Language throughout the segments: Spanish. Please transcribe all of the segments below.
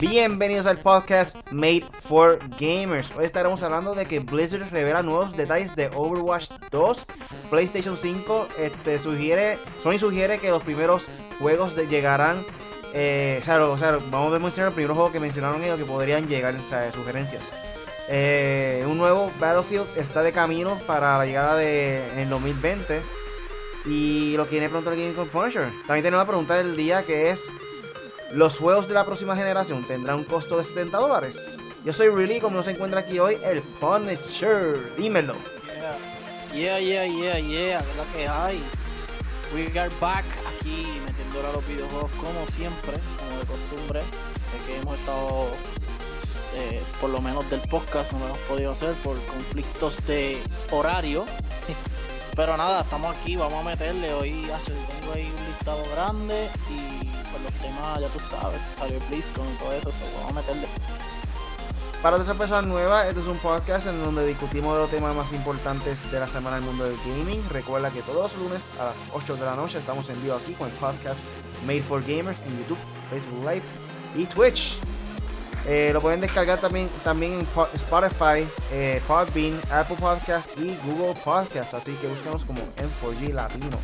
Bienvenidos al podcast Made for Gamers. Hoy estaremos hablando de que Blizzard revela nuevos detalles de Overwatch 2. PlayStation 5 este, sugiere, Sony sugiere que los primeros juegos llegarán. Eh, vamos a mencionar los primeros juegos que mencionaron ellos que podrían llegar, o sugerencias. Eh, un nuevo Battlefield está de camino para la llegada de en 2020. Y lo tiene pronto el Game Punisher. También tenemos una pregunta del día que es los juegos de la próxima generación tendrán un costo de 70 dólares. Yo soy Really, como nos encuentra aquí hoy, el Punisher. Dímelo. Yeah, yeah, yeah, yeah, es la que hay. We are back aquí metiendo a los videojuegos como siempre, como de costumbre. Sé que hemos estado, eh, por lo menos del podcast, no lo hemos podido hacer por conflictos de horario. Pero nada, estamos aquí, vamos a meterle. Hoy tengo ahí un listado grande y los temas, ya tú sabes, salió BlizzCon y todo eso, vamos a meterle. Para todas personas nuevas, este es un podcast en donde discutimos los temas más importantes de la semana en el mundo del gaming. Recuerda que todos los lunes a las 8 de la noche estamos en vivo aquí con el podcast Made for Gamers en YouTube, Facebook Live y Twitch. Eh, lo pueden descargar también, también en Spotify, eh, Podbean, Apple Podcast y Google Podcast. Así que búsquenos como M4G Latino.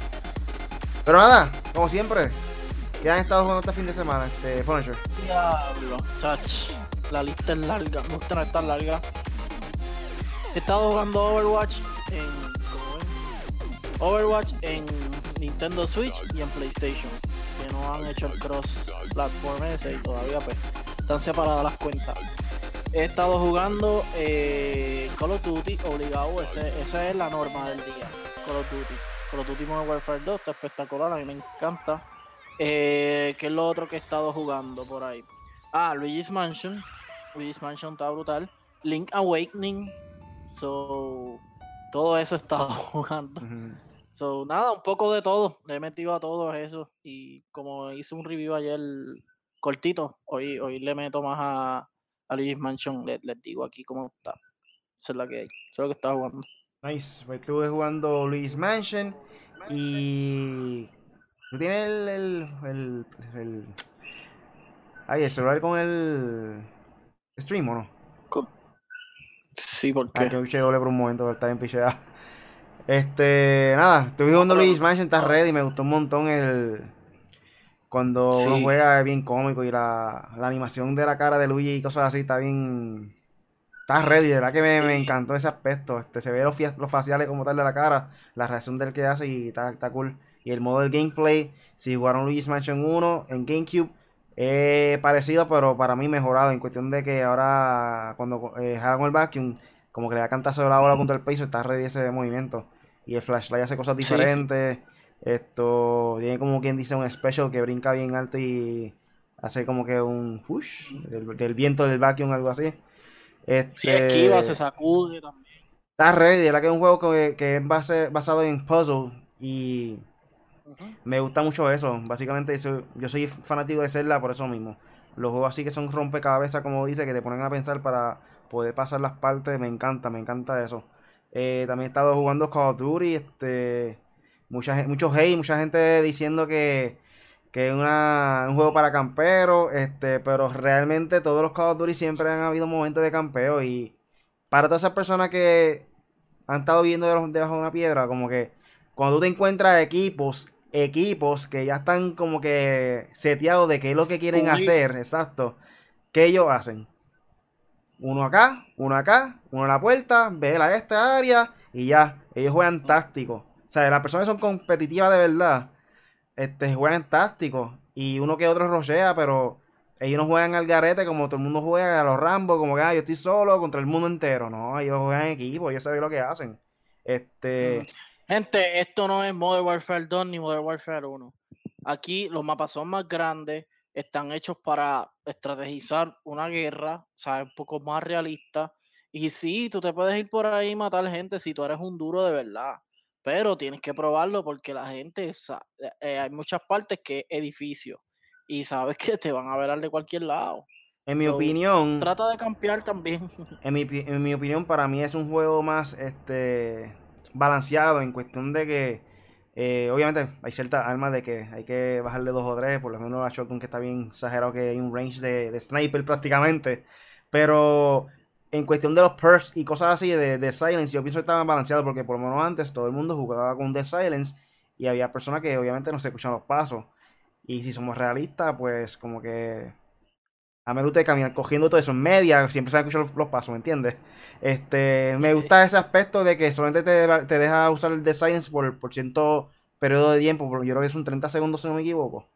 Pero nada, como siempre, ¿Qué han estado jugando este fin de semana, este Punisher? Diablo, chach. La lista es larga, me gusta no estar larga. He estado jugando Overwatch en. Overwatch en Nintendo Switch y en PlayStation. Que no han hecho el cross platform ese y todavía pues están separadas las cuentas. He estado jugando eh, Call of Duty obligado, esa es la norma del día. Call of Duty. Call of Duty Modern Warfare 2 está espectacular, a mí me encanta. Eh, ¿Qué es lo otro que he estado jugando por ahí? Ah, Luigi's Mansion. Luigi's Mansion está brutal. Link Awakening. So, todo eso he estado jugando. So, nada, un poco de todo. Le he metido a todo eso. Y como hice un review ayer cortito, hoy, hoy le meto más a, a Luigi's Mansion. Les, digo aquí cómo está. Esa es la que, eso es lo que estaba jugando. Nice. Pues estuve jugando Luigi's Mansion. Y ¿Tú tienes el, el, el, el... Ay, el celular con el stream o no? Sí, porque. Ay, que piché doble por un momento, pero está bien picheado. Este, nada, estuve jugando Luigi's Mansion, está ready, me gustó un montón el. Cuando uno juega es bien cómico y la, la, animación de la cara de Luigi y cosas así está bien. Está ready, de verdad que me, me encantó ese aspecto. Este, se ve los, los, faciales como tal de la cara, la reacción del que hace y está, está cool y el modo del gameplay. Si jugaron Luigi's Mansion 1 en GameCube, es parecido, pero para mí mejorado. En cuestión de que ahora, cuando eh, con el vacuum, como que le da cantazo de la bola contra el piso, está ready ese movimiento. Y el flashlight hace cosas diferentes. Esto tiene como quien dice un special que brinca bien alto y hace como que un push del, viento del vacuum, algo así. Este, si esquiva, se sacude también. Está ready, la que es un juego que, que es base, basado en puzzle y me gusta mucho eso. Básicamente, yo soy fanático de Zelda por eso mismo. Los juegos así que son rompecabezas, como dice, que te ponen a pensar para poder pasar las partes, me encanta, me encanta eso. Eh, también he estado jugando Call of Duty, este, mucha, mucho hate, mucha gente diciendo que, que es un juego para camperos, este, pero realmente todos los Call of Duty siempre han habido momentos de campeo y para todas esas personas que han estado viendo debajo de una piedra, como que cuando tú te encuentras equipos equipos que ya están como que seteados de qué es lo que quieren hacer, exacto. ¿Qué ellos hacen? Uno acá, uno acá, uno en la puerta, ve a esta área y ya. Ellos juegan táctico. O sea, las personas son competitivas de verdad. Este, juegan táctico. Y uno que otro rochea, pero ellos no juegan al garete como todo el mundo juega a los Rambo, como que ah, yo estoy solo contra el mundo entero. No, ellos juegan en equipo, ellos saben lo que hacen. Este. Mm. Gente, esto no es Modern Warfare 2 ni Modern Warfare 1. Aquí los mapas son más grandes, están hechos para estrategizar una guerra, o sea, un poco más realista. Y sí, tú te puedes ir por ahí y matar gente si tú eres un duro de verdad. Pero tienes que probarlo porque la gente, eh, eh, hay muchas partes que es edificio. Y sabes que te van a ver al de cualquier lado. En mi opinión. Trata de campear también. En mi, en mi opinión, para mí es un juego más este balanceado en cuestión de que, eh, obviamente, hay ciertas armas de que hay que bajarle dos o tres, por lo menos la shotgun que está bien exagerado, que hay un range de, sniper prácticamente. Pero en cuestión de los perks y cosas así de, de Silence, yo pienso que estaban balanceados porque por lo menos antes todo el mundo jugaba con The Silence y había personas que obviamente no se escuchan los pasos. Y si somos realistas, pues como que a menos caminar cogiendo todo eso en media, siempre se van a escuchar los, pasos, ¿me entiendes? Este, me gusta ese aspecto de que solamente te, deja usar el The Silence por, por cierto periodo de tiempo, porque yo creo que es un 30 segundos si no me equivoco.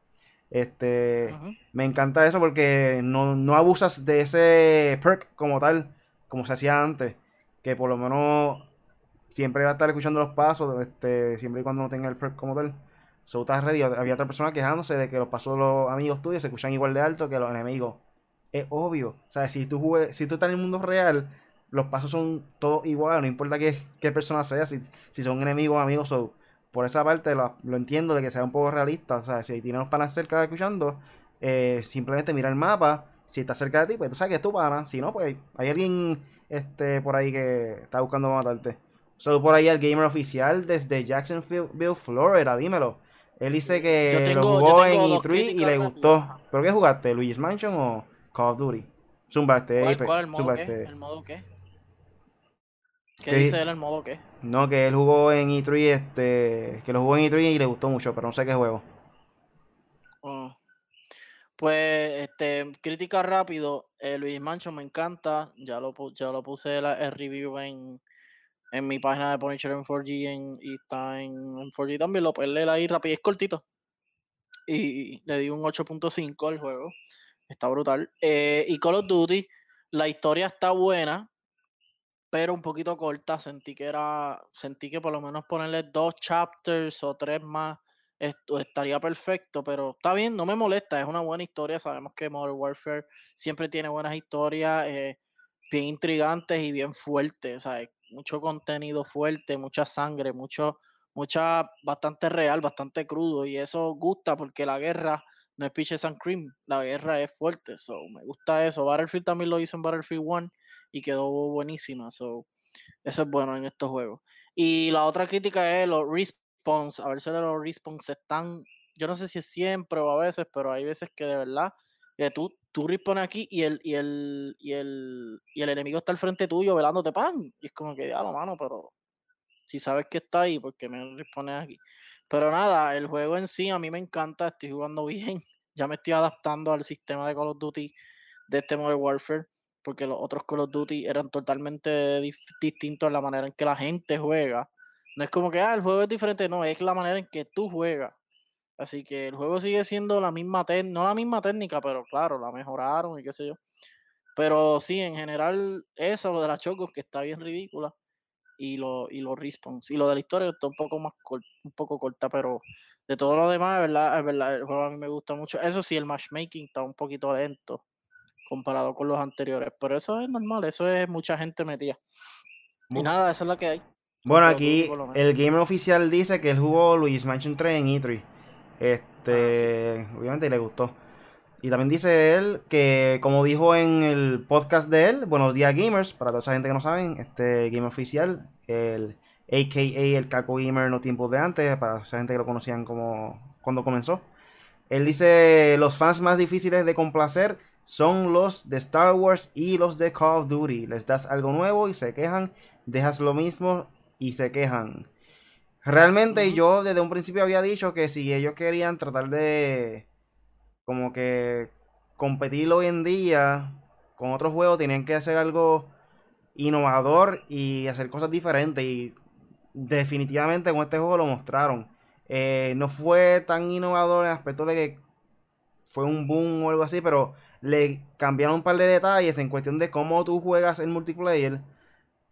Este, me encanta eso porque no, no abusas de ese perk como tal, como se hacía antes, que por lo menos siempre va a estar escuchando los pasos, este, siempre y cuando no tenga el perk como tal. So, estás ready. Había otra persona quejándose de que los pasos de los amigos tuyos se escuchan igual de alto que los enemigos. Es obvio. O sea, si tú, si tú estás en el mundo real, los pasos son todos iguales, no importa qué, qué persona sea, si, si son enemigos o amigos. So, por esa parte lo, entiendo de que sea un poco realista. O sea, si tienes los panas cerca escuchando, eh, simplemente mira el mapa. Si está cerca de ti, pues tú sabes que es tu pana. Si no, pues hay alguien este, por ahí que está buscando matarte. Solo por ahí el gamer oficial desde Jacksonville, Florida, dímelo. Él dice que lo jugó en E3 y le gustó. ¿Pero qué jugaste? ¿Luigi's Mansion o Call of Duty? Zumbaste, ¿Cuál, cuál, el, modo qué? ¿El modo qué? ¿Qué, dice él el modo qué? No, que él jugó en E3, este, que lo jugó en E3 y le gustó mucho, pero no sé qué juego. Pues, este, crítica rápido, eh, Luis Mansion me encanta, ya lo, ya lo puse el review en, en mi página de Punisher en 4G y está en, 4G también. Lo leer ahí rápido, es cortito. Y le di un 8.5 al juego. Está brutal. Eh, y Call of Duty, la historia está buena, pero un poquito corta. Sentí que era, sentí que por lo menos ponerle dos chapters o tres más esto estaría perfecto, pero está bien, no me molesta, es una buena historia. Sabemos que Modern Warfare siempre tiene buenas historias, eh, bien intrigantes y bien fuertes. O mucho contenido fuerte, mucha sangre, mucho, mucha, bastante real, bastante crudo. Y eso gusta porque la guerra no es Pitches and Cream, la guerra es fuerte. So, me gusta eso. Battlefield también lo hizo en Battlefield 1 y quedó buenísima. So, eso es bueno en estos juegos. Y la otra crítica es los A ver si los response están, yo no sé si es siempre o a veces, pero hay veces que de verdad que tú, tú respones aquí y el, y el, y el, y el enemigo está al frente tuyo velándote pan. Y es como que, a la mano, pero si sabes que está ahí, porque me respondes aquí? Pero nada, el juego en sí a mí me encanta, estoy jugando bien. Ya me estoy adaptando al sistema de Call of Duty de este Modern Warfare, porque los otros Call of Duty eran totalmente distintos en la manera en que la gente juega. No es como que, ah, el juego es diferente, no, es la manera en que tú juegas. Así que el juego sigue siendo la misma técnica, no la misma técnica, pero claro, la mejoraron y qué sé yo. Pero sí, en general, eso, lo de la Choco, que está bien ridícula, y lo, y los respawns. Y lo de la historia está un poco más un poco corta, pero de todo lo demás, es verdad, es verdad, el juego a mí me gusta mucho. Eso sí, el matchmaking está un poquito lento comparado con los anteriores, pero eso es normal, eso es mucha gente metida. Y nada, eso es lo que hay. Bueno, aquí el gamer oficial dice que él jugó Luis Mansion 3 en E3. Este, ah, obviamente le gustó. Y también dice él que, como dijo en el podcast de él, Buenos Días Gamers, para toda esa gente que no saben, este Gamer Oficial, el AKA el Caco Gamer no tiempos de antes, para esa gente que lo conocían como cuando comenzó. Él dice, los fans más difíciles de complacer son los de Star Wars y los de Call of Duty. Les das algo nuevo y se quejan, dejas lo mismo y se quejan. Realmente yo desde un principio había dicho que si ellos querían tratar de como que competir hoy en día con otros juegos, tenían que hacer algo innovador y hacer cosas diferentes. Y definitivamente con este juego lo mostraron. Eh, no fue tan innovador en el aspecto de que fue un boom o algo así, pero le cambiaron un par de detalles en cuestión de cómo tú juegas el multiplayer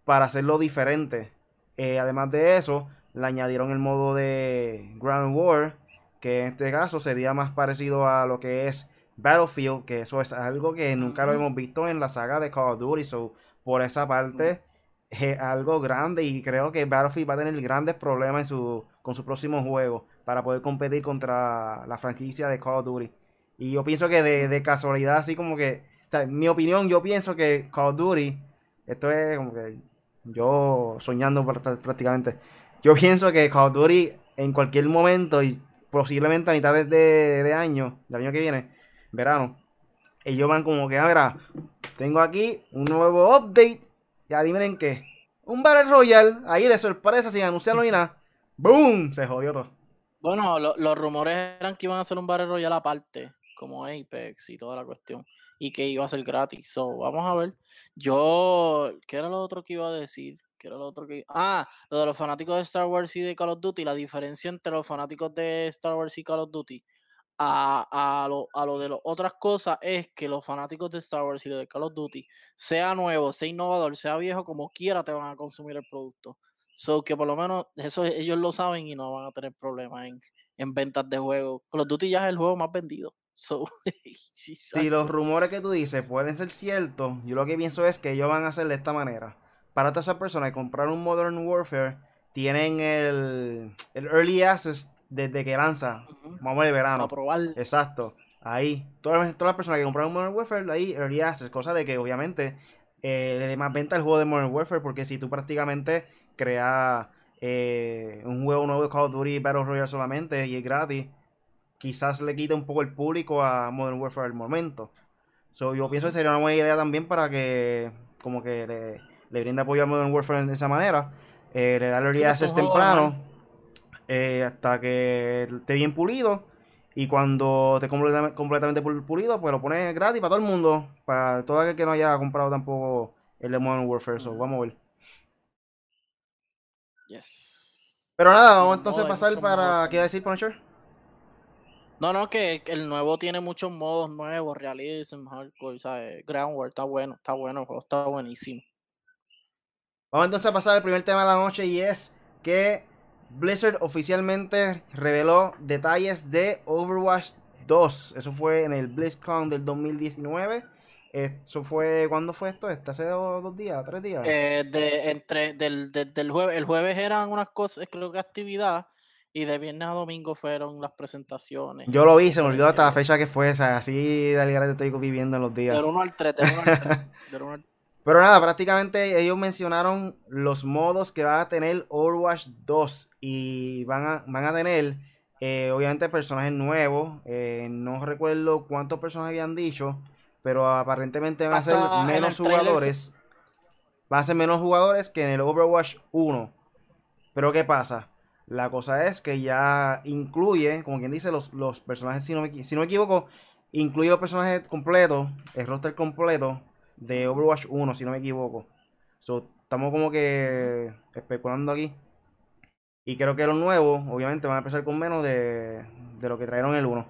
para hacerlo diferente. Eh, además de eso, le añadieron el modo de Ground War, que en este caso sería más parecido a lo que es Battlefield, que eso es algo que nunca lo hemos visto en la saga de Call of Duty, so por esa parte es algo grande y creo que Battlefield va a tener grandes problemas en su, con su próximo juego para poder competir contra la franquicia de Call of Duty. Y yo pienso que de, casualidad, así como que, en mi opinión, yo pienso que Call of Duty, esto es como que yo soñando prácticamente. Yo pienso que Call of Duty en cualquier momento y posiblemente a mitad de, de, año, del año que viene, verano, ellos van como que, a ver, tengo aquí un nuevo update. Y adivinen qué. Un Battle Royale, ahí de sorpresa, sin anunciarlo ni nada. ¡Boom! Se jodió todo. Bueno, los rumores eran que iban a hacer un Battle Royale aparte, como Apex y toda la cuestión. Y que iba a ser gratis. So, vamos a ver. Yo, ¿qué era lo otro que iba a decir? ¿Qué era lo otro que Ah, lo de los fanáticos de Star Wars y de Call of Duty, la diferencia entre los fanáticos de Star Wars y Call of Duty a, a, lo, a lo de las otras cosas es que los fanáticos de Star Wars y de Call of Duty, sea nuevo, sea innovador, sea viejo, como quiera te van a consumir el producto. So que por lo menos eso ellos lo saben y no van a tener problemas en, en ventas de juegos. Call of Duty ya es el juego más vendido. So, si los rumores que tú dices pueden ser ciertos, yo lo que pienso es que ellos van a hacer de esta manera. Para todas esas personas que comprar un Modern Warfare, tienen el, el Early Access desde que lanza. Vamos el verano. A probar. Exacto. Ahí. Todas, todas las personas que compraron Modern Warfare, ahí Early Access. Cosa de que obviamente eh, le dé más venta al juego de Modern Warfare. Porque si tú prácticamente creas eh, un juego nuevo de Call of Duty Battle Royale solamente y es gratis, quizás le quite un poco el público a Modern Warfare al momento. So, yo pienso que sería una buena idea también para que como que le, le brinde apoyo a Modern Warfare de esa manera. Eh, le da Early Access temprano eh, hasta que esté bien pulido. Y cuando esté completamente, pulido, pues lo pones gratis para todo el mundo. Para todo aquel que no haya comprado tampoco el de Modern Warfare. So, vamos a ver. Yes. Pero nada, vamos entonces a pasar para. ¿Qué decir, Punisher? No, no, que el nuevo tiene muchos modos nuevos, realism, hardcore, ¿sabes? Groundwork, está bueno, está bueno, está buenísimo. Vamos entonces a pasar al primer tema de la noche y es que Blizzard oficialmente reveló detalles de Overwatch 2. Eso fue en el BlizzCon del 2019. Eso fue, ¿cuándo fue esto? ¿Este hace dos, días, tres días? Eh, de, entre, del, del jueves, el jueves eran unas cosas, creo que actividad, y de viernes a domingo fueron las presentaciones. Yo lo vi, se me olvidó hasta la fecha que fue, o sea, así de te estoy viviendo en los días. Del 1 al 3, del 1 al 3. Pero nada, prácticamente ellos mencionaron los modos que va a tener Overwatch 2 y van a, van a tener, eh, obviamente, personajes nuevos. Eh, no recuerdo cuántos personajes habían dicho, pero aparentemente van a ser menos jugadores. Va a ser menos jugadores que en el Overwatch 1. Pero ¿qué pasa? La cosa es que ya incluye, como quien dice, los, los personajes, si no, me, si no me equivoco, incluye los personajes completos, el roster completo de Overwatch 1, si no me equivoco. estamos como que especulando aquí. Y creo que los nuevos, obviamente, van a empezar con menos de, de lo que trajeron el 1.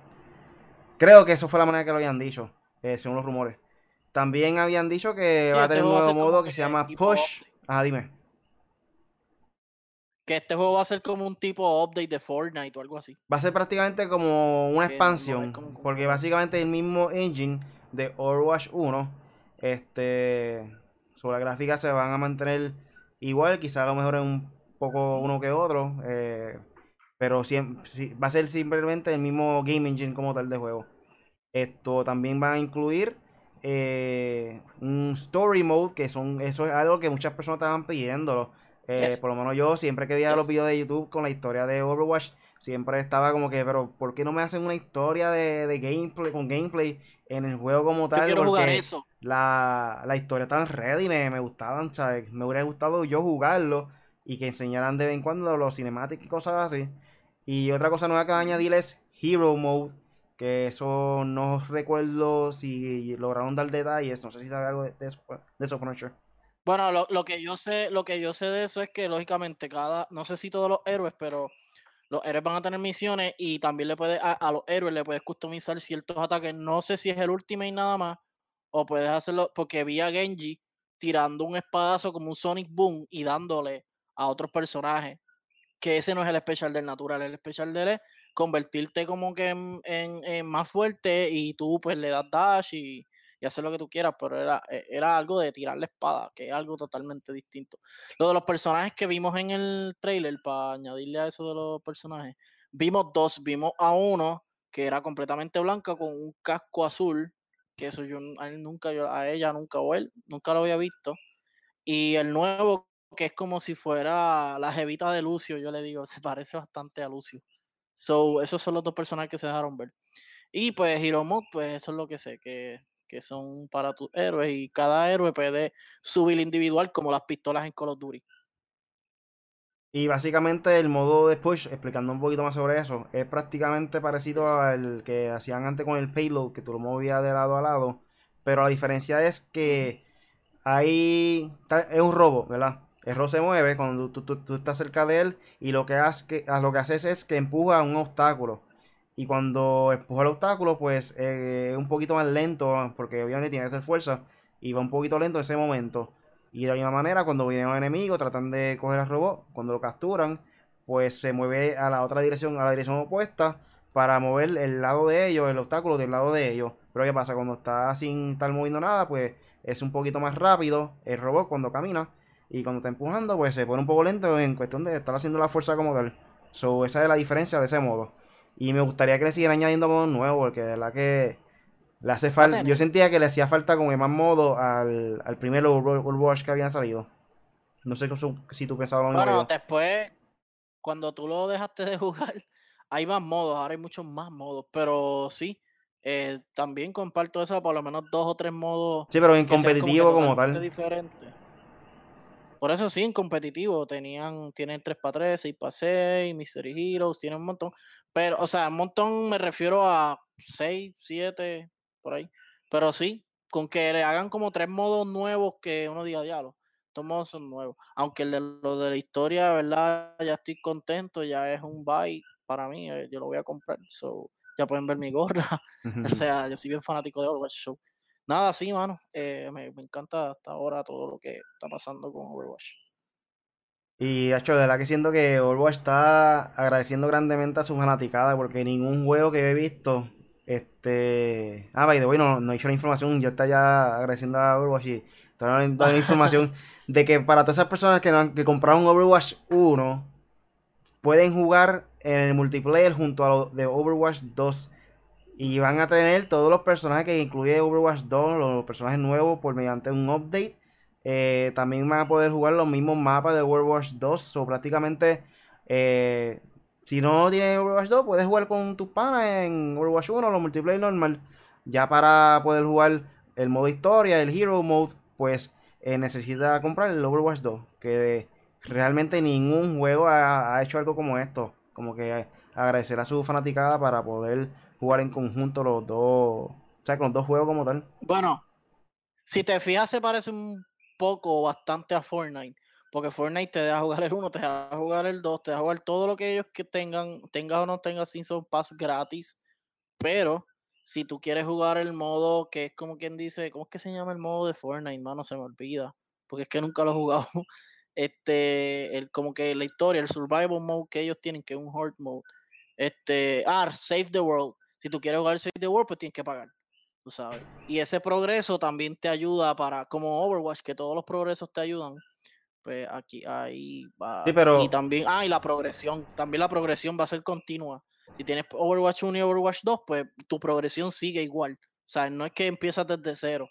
Creo que eso fue la manera que lo habían dicho, eh, según los rumores. También habían dicho que va a tener un nuevo modo que se llama Push. Ah, dime. Que este juego va a ser como un tipo update de Fortnite o algo así. Va a ser prácticamente como una expansión. porque básicamente el mismo engine de Overwatch 1 este, sobre la gráfica se van a mantener igual, quizá a lo mejor es un poco uno que otro, eh, pero siempre, va a ser simplemente el mismo game engine como tal de juego. Esto también va a incluir eh, un story mode, que son eso es algo que muchas personas estaban pidiendo. Eh, por lo menos yo, siempre que veía los videos de YouTube con la historia de Overwatch, siempre estaba como que, pero ¿por qué no me hacen una historia de, de gameplay, con gameplay en el juego como tal? Yo quiero jugar eso. La, la historia tan ready, me, me gustaban, ¿sabes? Me hubiera gustado yo jugarlo y que enseñaran de vez en cuando los cinemáticos y cosas así. Y otra cosa nueva que voy a añadir es Hero Mode, que eso no recuerdo si lograron dar detalles, no sé si sabe algo de, eso, de eso, Bueno, lo, lo, que yo sé, lo que yo sé de eso es que lógicamente cada, no sé si todos los héroes, pero los héroes van a tener misiones y también le puedes, a, los héroes le puedes customizar ciertos ataques. No sé si es el Ultimate nada más, o puedes hacerlo, porque vi a Genji tirando un espadazo como un Sonic Boom y dándole a otros personajes. Que ese no es el especial del natural, el especial del es convertirte como que en, más fuerte y tú pues le das dash y, y hacer lo que tú quieras, pero era, e, era algo de tirar la espada, que es algo totalmente distinto. Lo de los personajes que vimos en el trailer, para añadirle a eso de los personajes, vimos dos, vimos a uno que era completamente blanca con un casco azul, que eso yo él nunca, yo, a ella nunca o él, nunca lo había visto. Y el nuevo que es como si fuera la jevita de Lucio, yo le digo, se parece bastante a Lucio. So, esos son los dos personajes que se dejaron ver. Y pues Hiromod, pues eso es lo que sé, que, que son para tus héroes y cada héroe puede subir individual como las pistolas en Call of Duty. Y básicamente el modo de push, explicando un poquito más sobre eso, es prácticamente parecido al que hacían antes con el payload, que tú lo movías de lado a lado. Pero la diferencia es que ahí es un robo, ¿verdad? El robo se mueve cuando tú, estás cerca de él y lo que, que, lo que haces es que empuja un obstáculo. Y cuando empuja el obstáculo, pues eh, un poquito más lento, porque obviamente tiene que hacer fuerza, y va un poquito lento en ese momento. Y de la misma manera, cuando viene un enemigo, tratan de coger al robot, cuando lo capturan, pues se mueve a la otra dirección, a la dirección opuesta, para mover el lado de ellos, el obstáculo del lado de ellos. Pero ¿qué pasa? Cuando está sin estar moviendo nada, pues es un poquito más rápido el robot cuando camina. Y cuando está empujando, pues se pone un poco lento en cuestión de estar haciendo la fuerza como tal. So, esa es la diferencia de ese modo. Y me gustaría que le siguieran añadiendo modos nuevos, porque de verdad que le hace falta. Yo sentía que le hacía falta como más modo al, al primer Overwatch que habían salido. No sé si tú pensabas lo mismo. Bueno, después, cuando tú lo dejaste de jugar, hay más modos, ahora hay muchos más modos. Pero sí, eh, también comparto eso, por lo menos dos o tres modos. Sí, pero en competitivo como, tal. Diferente. Por eso sí, en competitivo tenían, tienen 3 para 3, 6 para 6, Mystery Heroes, tienen un montón. Pero, o sea, un montón me refiero a 6, 7, por ahí. Pero sí, con que le hagan como tres modos nuevos que uno diga diablo. Estos modos son nuevos. Aunque el de lo de la historia, ¿verdad? Ya estoy contento, ya es un buy para mí. Eh, yo lo voy a comprar. So, ya pueden ver mi gorra. o sea, yo soy bien fanático de Overwatch Show. Nada, sí, mano. Eh, me, encanta hasta ahora todo lo que está pasando con Overwatch. Y, hecho, de verdad que siento que Overwatch está agradeciendo grandemente a su fanaticada porque ningún juego que he visto este. Ah, by the way, no, no he hecho la información. Yo estaba ya agradeciendo a Overwatch y dando la información de que para todas esas personas que, que compraron Overwatch 1 pueden jugar en el multiplayer junto a los de Overwatch 2 y van a tener todos los personajes que incluye Overwatch 2, los personajes nuevos por mediante un update. Eh, también van a poder jugar los mismos mapas de Overwatch 2 o prácticamente eh, si no tienes Overwatch 2, puedes jugar con tus panas en Overwatch 1, los multiplayer normal. Ya para poder jugar el modo historia, el Hero Mode, pues eh, necesita comprar el Overwatch 2. Que realmente ningún juego ha, hecho algo como esto. Como que agradecer a su fanaticada para poder jugar en conjunto los dos. O sea, con los dos juegos como tal. Bueno, si te fijas, se parece un poco bastante a Fortnite. Porque Fortnite te deja jugar el 1, te deja jugar el 2, te deja jugar todo lo que ellos que tengan, tengas o no tengas Season Pass gratis. Pero si tú quieres jugar el modo que es como quien dice, ¿cómo es que se llama el modo de Fortnite? Mano, se me olvida. Porque es que nunca lo he jugado. Este, el, como que la historia, el survival mode que ellos tienen, que es un hard mode. Este, ah, Save the World. Si tú quieres jugar Save the World, pues tienes que pagar. Tú sabes. Y ese progreso también te ayuda para, como Overwatch, que todos los progresos te ayudan pues aquí ahí va. Y también, ah, y la progresión, también la progresión va a ser continua. Si tienes Overwatch 1 y Overwatch 2, pues tu progresión sigue igual. O sea, no es que empiezas desde cero.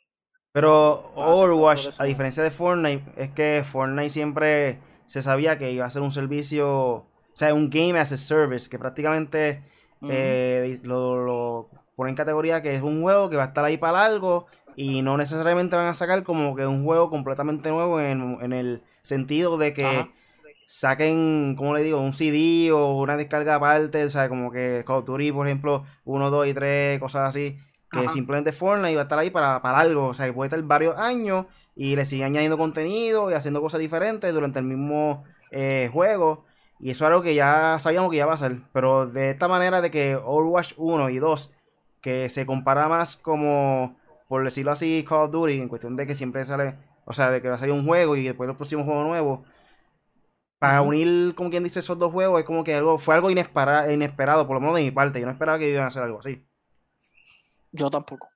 Pero Overwatch, a diferencia de Fortnite, es que Fortnite siempre se sabía que iba a ser un servicio, o sea, un game as a service, que prácticamente eh, lo, lo pone en categoría que es un juego que va a estar ahí para algo y no necesariamente van a sacar como que un juego completamente nuevo en, en el sentido de que saquen, como le digo, un CD o una descarga aparte, o sea, como que Call of Duty, por ejemplo, 1, 2 y 3, cosas así, que simplemente Fortnite va a estar ahí para, para algo, o sea, que puede estar varios años y le sigue añadiendo contenido y haciendo cosas diferentes durante el mismo eh, juego. Y eso es algo que ya sabíamos que ya va a ser. Pero de esta manera de que Overwatch 1 y 2, que se compara más como, por decirlo así, Call of Duty, en cuestión de que siempre sale o sea, de que va a salir un juego y después el próximo juego nuevo. Para unir, como quien dice, esos dos juegos es como que algo fue algo inesperado, inesperado, por lo menos de mi parte. Yo no esperaba que iban a hacer algo así. Yo tampoco.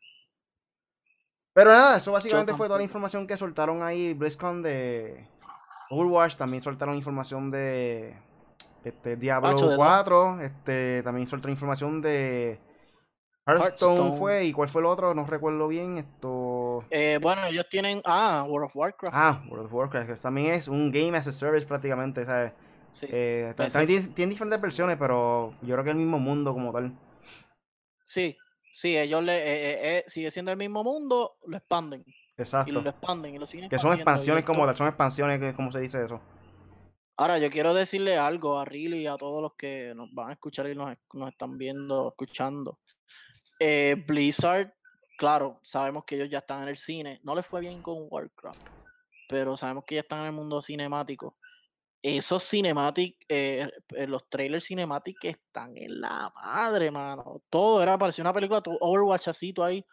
Pero nada, eso básicamente fue toda la información que soltaron ahí BlizzCon de Overwatch. También soltaron información de este, Diablo 4. Este, también soltaron información de Hearthstone, fue. ¿Y cuál fue el otro? No recuerdo bien. Esto? Eh, bueno, ellos tienen. Ah, World of Warcraft. Ah, World of Warcraft, que también es un game as a service prácticamente, ¿sabes? Sí. Eh, también tiene, tiene diferentes versiones, pero yo creo que es el mismo mundo como tal. Sí, sí, ellos le. eh, eh, eh, sigue siendo el mismo mundo, lo expanden. Y Exacto. lo expanden y lo siguen Que son y expansiones como tal, son expansiones, ¿cómo se dice eso? Ahora, yo quiero decirle algo a Riley y a todos los que nos van a escuchar y nos, nos están viendo, escuchando. Eh, Blizzard, claro, sabemos que ellos ya están en el cine. No les fue bien con Warcraft, pero sabemos que ya están en el mundo cinemático. Esos cinematic, eh, eh, los trailers cinematic están en la madre, mano. Todo era, parecía una película, todo Overwatch así, ahí,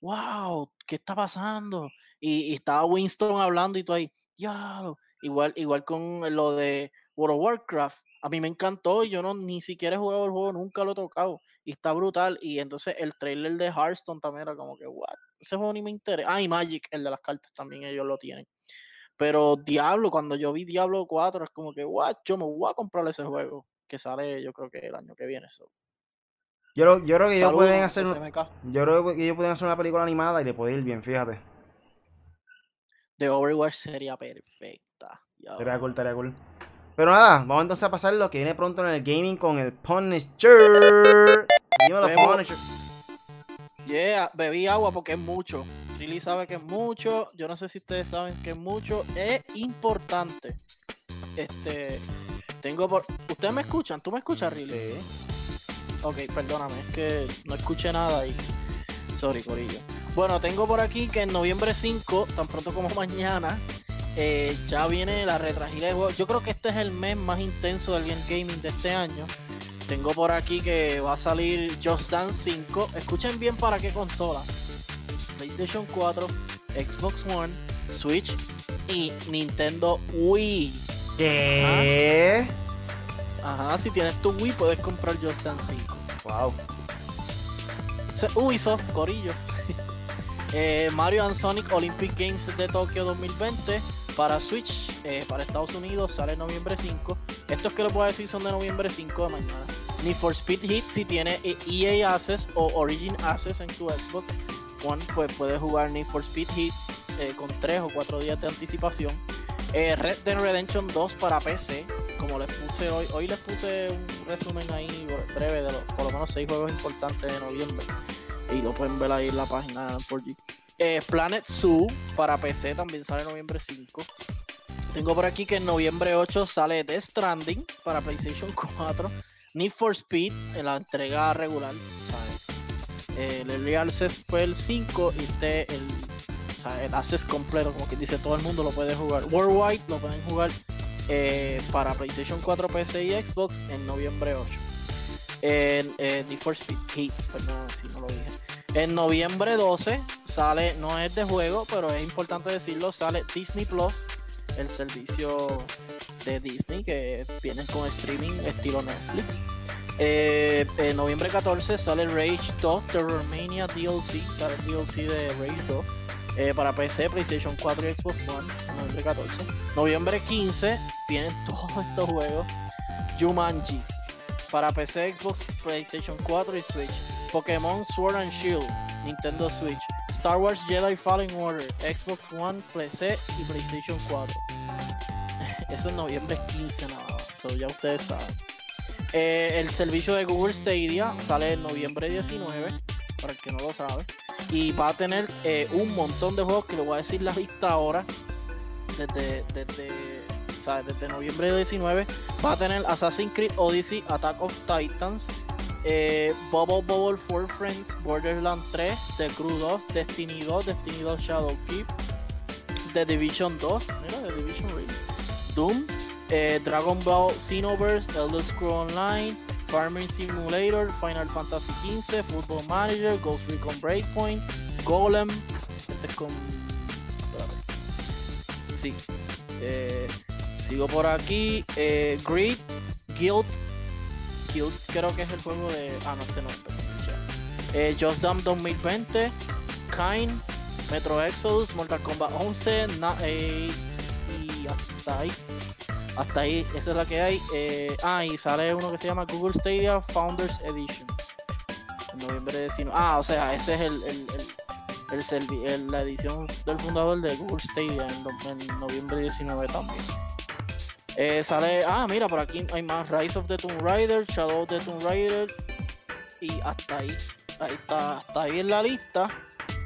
wow, ¿qué está pasando? Y, y estaba Winston hablando y tú ahí, diablo. Igual, igual con lo de World of Warcraft. A mí me encantó y yo no ni siquiera he jugado el juego, nunca lo he tocado. Y está brutal. Y entonces el trailer de Hearthstone también era como que, what? Ese juego ni me interesa. Ah, y Magic, el de las cartas también ellos lo tienen. Pero Diablo, cuando yo vi Diablo 4, es como que, what? Yo me voy a comprar ese juego. Que sale, yo creo que el año que viene. So. Yo, creo- yo creo que ellos pueden hacer un- SMK. yo creo que ellos pueden hacer una película animada y le puede ir bien, fíjate. De Overwatch sería perfecta. Sería cool, estaría cool. Pero nada, vamos entonces a pasar lo que viene pronto en el gaming con el Punisher. Dímelo. Punisher. Yeah, bebí agua porque es mucho. Riley sabe que es mucho. Yo no sé si ustedes saben que es mucho. Es importante. Este. Tengo por. ¿Ustedes me escuchan? ¿Tú me escuchas, Riley? Ok, perdóname, es que no escuché nada y. Sorry, Corillo. Bueno, tengo por aquí que en noviembre 5, tan pronto como mañana, eh, ya viene la retragida de juegos. Yo creo que este es el mes más intenso del Game Gaming de este año. Tengo por aquí que va a salir Just Dance 5. Escuchen bien para qué consola. PlayStation 4, Xbox One, Switch y Nintendo Wii. ¿Qué? Ajá, si tienes tu Wii puedes comprar Just Dance 5. Wow. Ubisoft, Corillo. Eh, Mario and Sonic Olympic Games de Tokio 2020 para Switch, eh, para Estados Unidos, sale noviembre 5. Estos que les voy a decir son de noviembre 5 de mañana. Need for Speed Hit, si tiene eh, EA Access o Origin Access en tu Xbox One, pues puedes jugar Need for Speed Hit eh, con 3 o 4 días de anticipación. Red Dead Redemption 2 para PC, como les puse hoy, les puse un resumen ahí breve de los, por lo menos 6 juegos importantes de noviembre y lo pueden ver ahí en la página de 4G. Eh, Planet Zoo para PC también sale noviembre 5. Tengo por aquí que en noviembre 8 sale Death Stranding para PlayStation 4. Need for Speed en la entrega regular. Eh, el Early Access fue el 5 y este el, el Access completo, como que dice todo el mundo lo puede jugar. Worldwide lo pueden jugar eh, para PlayStation 4, PC y Xbox en noviembre 8 en eh, Need for Speed Heat, perdón si no lo dije. En noviembre 12 sale, no es de juego, pero es importante decirlo, sale Disney Plus, el servicio de Disney que vienen con streaming estilo Netflix. Eh, en noviembre 14 sale Rage 2 The Romania DLC, sale el DLC de Rage 2 eh, para PC, PlayStation 4 y Xbox One, noviembre 14. Noviembre 15 vienen todos estos juegos. Jumanji, para PC, Xbox, PlayStation 4 y Switch. Pokémon Sword and Shield, Nintendo Switch. Star Wars Jedi Fallen Order, Xbox One, PC y PlayStation 4. Eso es noviembre 15 nada más, so ya ustedes saben. Eh, el servicio de Google Stadia sale en noviembre 19, para el que no lo sabe. Y va a tener eh, un montón de juegos que le voy a decir la lista ahora. Desde, desde, o desde noviembre 19 va a tener Assassin's Creed Odyssey, Attack of Titans, eh, Bubble Bubble for Friends, Borderlands 3, The Crew 2, Destiny 2, Destiny 2 Shadow Keep, The Division 2, mira, The Division Doom, eh, Dragon Ball Xenoverse, Elder Scrolls Online, Farming Simulator, Final Fantasy XV, Football Manager, Ghost Recon Breakpoint, Golem, este es con... Sí. Eh, sigo por aquí. Eh, Greed, Guild, Guild creo que es el juego de... Ah, no, este no. Eh, Just Dance 2020, Kine, Metro Exodus, Mortal Kombat 11, na- eh, y hasta ahí. Hasta ahí, esa es la que hay. Eh, ah, y sale uno que se llama Google Stadia Founders Edition. En noviembre 19. Ah, o sea, ese es el, el, el, el, la edición del fundador de Google Stadia en, noviembre 19 también. Eh, sale, ah, mira, por aquí hay más Rise of the Tomb Raider, Shadow of the Tomb Raider y hasta ahí, ahí está, hasta ahí en la lista.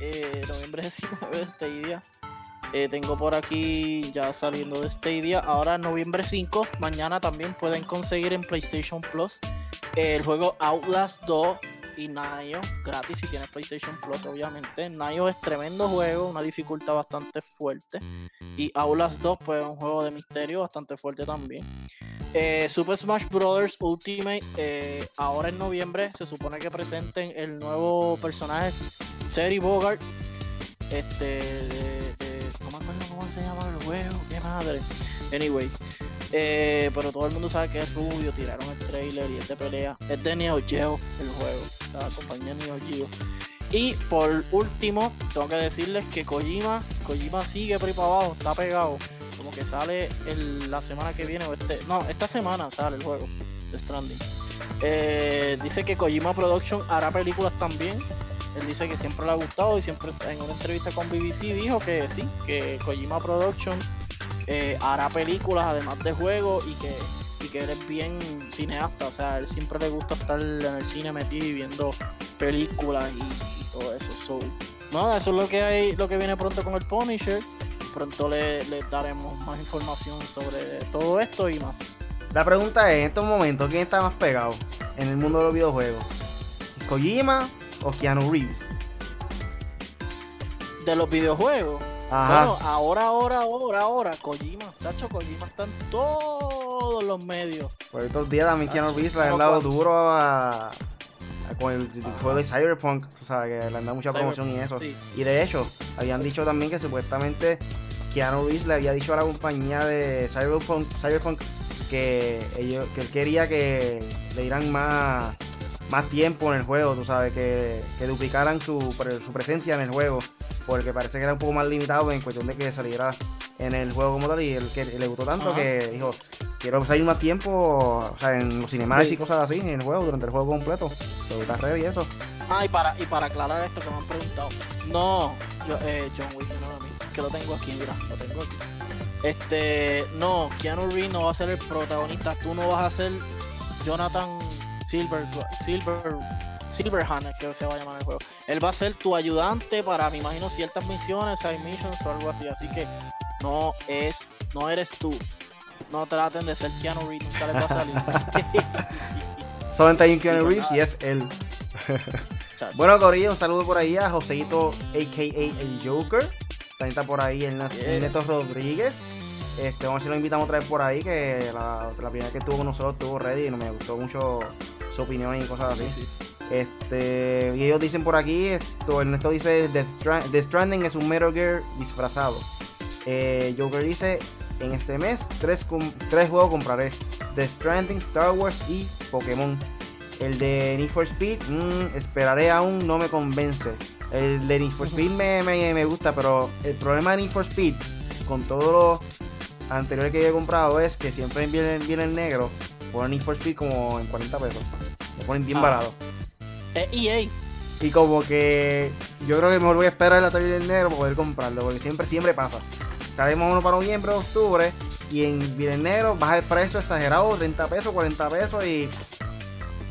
Eh, noviembre 19 de Stadia. Eh, tengo por aquí ya saliendo de Stadia. Ahora noviembre 5, mañana también pueden conseguir en PlayStation Plus el juego Outlast 2 y Nio gratis si tienes PlayStation Plus, obviamente. Nio es tremendo juego, una dificultad bastante fuerte. Y Outlast 2, pues un juego de misterio bastante fuerte también. Eh, Super Smash Bros. Ultimate, eh, ahora en noviembre se supone que presenten el nuevo personaje, Terry Bogart. Este, me acuerdo cómo se llama el juego, qué madre. Anyway, eh, pero todo el mundo sabe que es rubio, tiraron el trailer y es de pelea. Es de Neo Geo el juego, la compañía Neo Geo. Y por último, tengo que decirles que Kojima, Kojima sigue por ahí para abajo, está pegado. Como que sale la semana que viene, o este, no, esta semana sale el juego de Stranding. Eh, dice que Kojima Production hará películas también. Él dice que siempre le ha gustado y siempre en una entrevista con BBC dijo que sí, que Kojima Productions eh, hará películas además de juegos y que, y que él es bien cineasta, o sea, él siempre le gusta estar en el cine metido y viendo películas y, todo eso. So, nada, eso es lo que hay, lo que viene pronto con el Punisher. Pronto le, daremos más información sobre todo esto y más. La pregunta es, en estos momentos, ¿quién está más pegado en el mundo de los videojuegos? ¿Kojima o Keanu Reeves? De los videojuegos. Bueno, ahora, ahora, ahora, ahora, Kojima, Tacho Kojima está en todos los medios. Por estos días también Keanu Reeves le han dado duro a, con el juego de Cyberpunk, o sea, que le han dado mucha promoción y eso. Y de hecho, habían dicho también que supuestamente Keanu Reeves le había dicho a la compañía de Cyberpunk, Cyberpunk que, ellos, que él quería que le dieran más, más tiempo en el juego, tú sabes, que, que duplicaran su, su presencia en el juego porque parece que era un poco más limitado en cuestión de que saliera en el juego como tal y el que le gustó tanto que dijo quiero salir más tiempo o sea en los cinemas y cosas así en el juego durante el juego completo pero está ready y eso ah y para y para aclarar esto que me han preguntado no yo, eh, John Wick no que lo tengo aquí mira lo tengo aquí. Este no Keanu Reeves no va a ser el protagonista tú no vas a ser Jonathan Silver Silver Silverhand, que se va a llamar el juego. Él va a ser tu ayudante para, me imagino, ciertas misiones, hay missions o algo así. Así que no es, no eres tú. No traten de ser Keanu Reeves, nunca les va a salir. Solamente hay un Keanu Reeves y es él. bueno, Corillo, un saludo por ahí a Joseito, a.k.a. el Joker. También está por ahí el, Neto Rodríguez. Este, vamos a ver si lo invitamos otra vez por ahí, que la, la primera que estuvo con nosotros estuvo ready y me gustó mucho su opinión y cosas así. Este, y ellos dicen por aquí, esto, Ernesto dice, The, Stranding es un Metal Gear disfrazado. Eh, Joker dice, en este mes, tres, tres juegos compraré. The Stranding, Star Wars y Pokémon. El de Need for Speed, mm, esperaré aún, no me convence. El de Need for Speed me, me, gusta, pero el problema de Need for Speed, con todos los anteriores que he comprado, es que siempre viene, viene el negro, ponen Need for Speed como en 40 pesos. Lo ponen bien ah. barato. Es EA. Y como que yo creo que mejor voy a esperar la salida del negro para poder comprarlo, porque siempre, siempre pasa. Salimos uno para noviembre, octubre, y en Viernes Negro baja el precio exagerado, 30 pesos, 40 pesos, y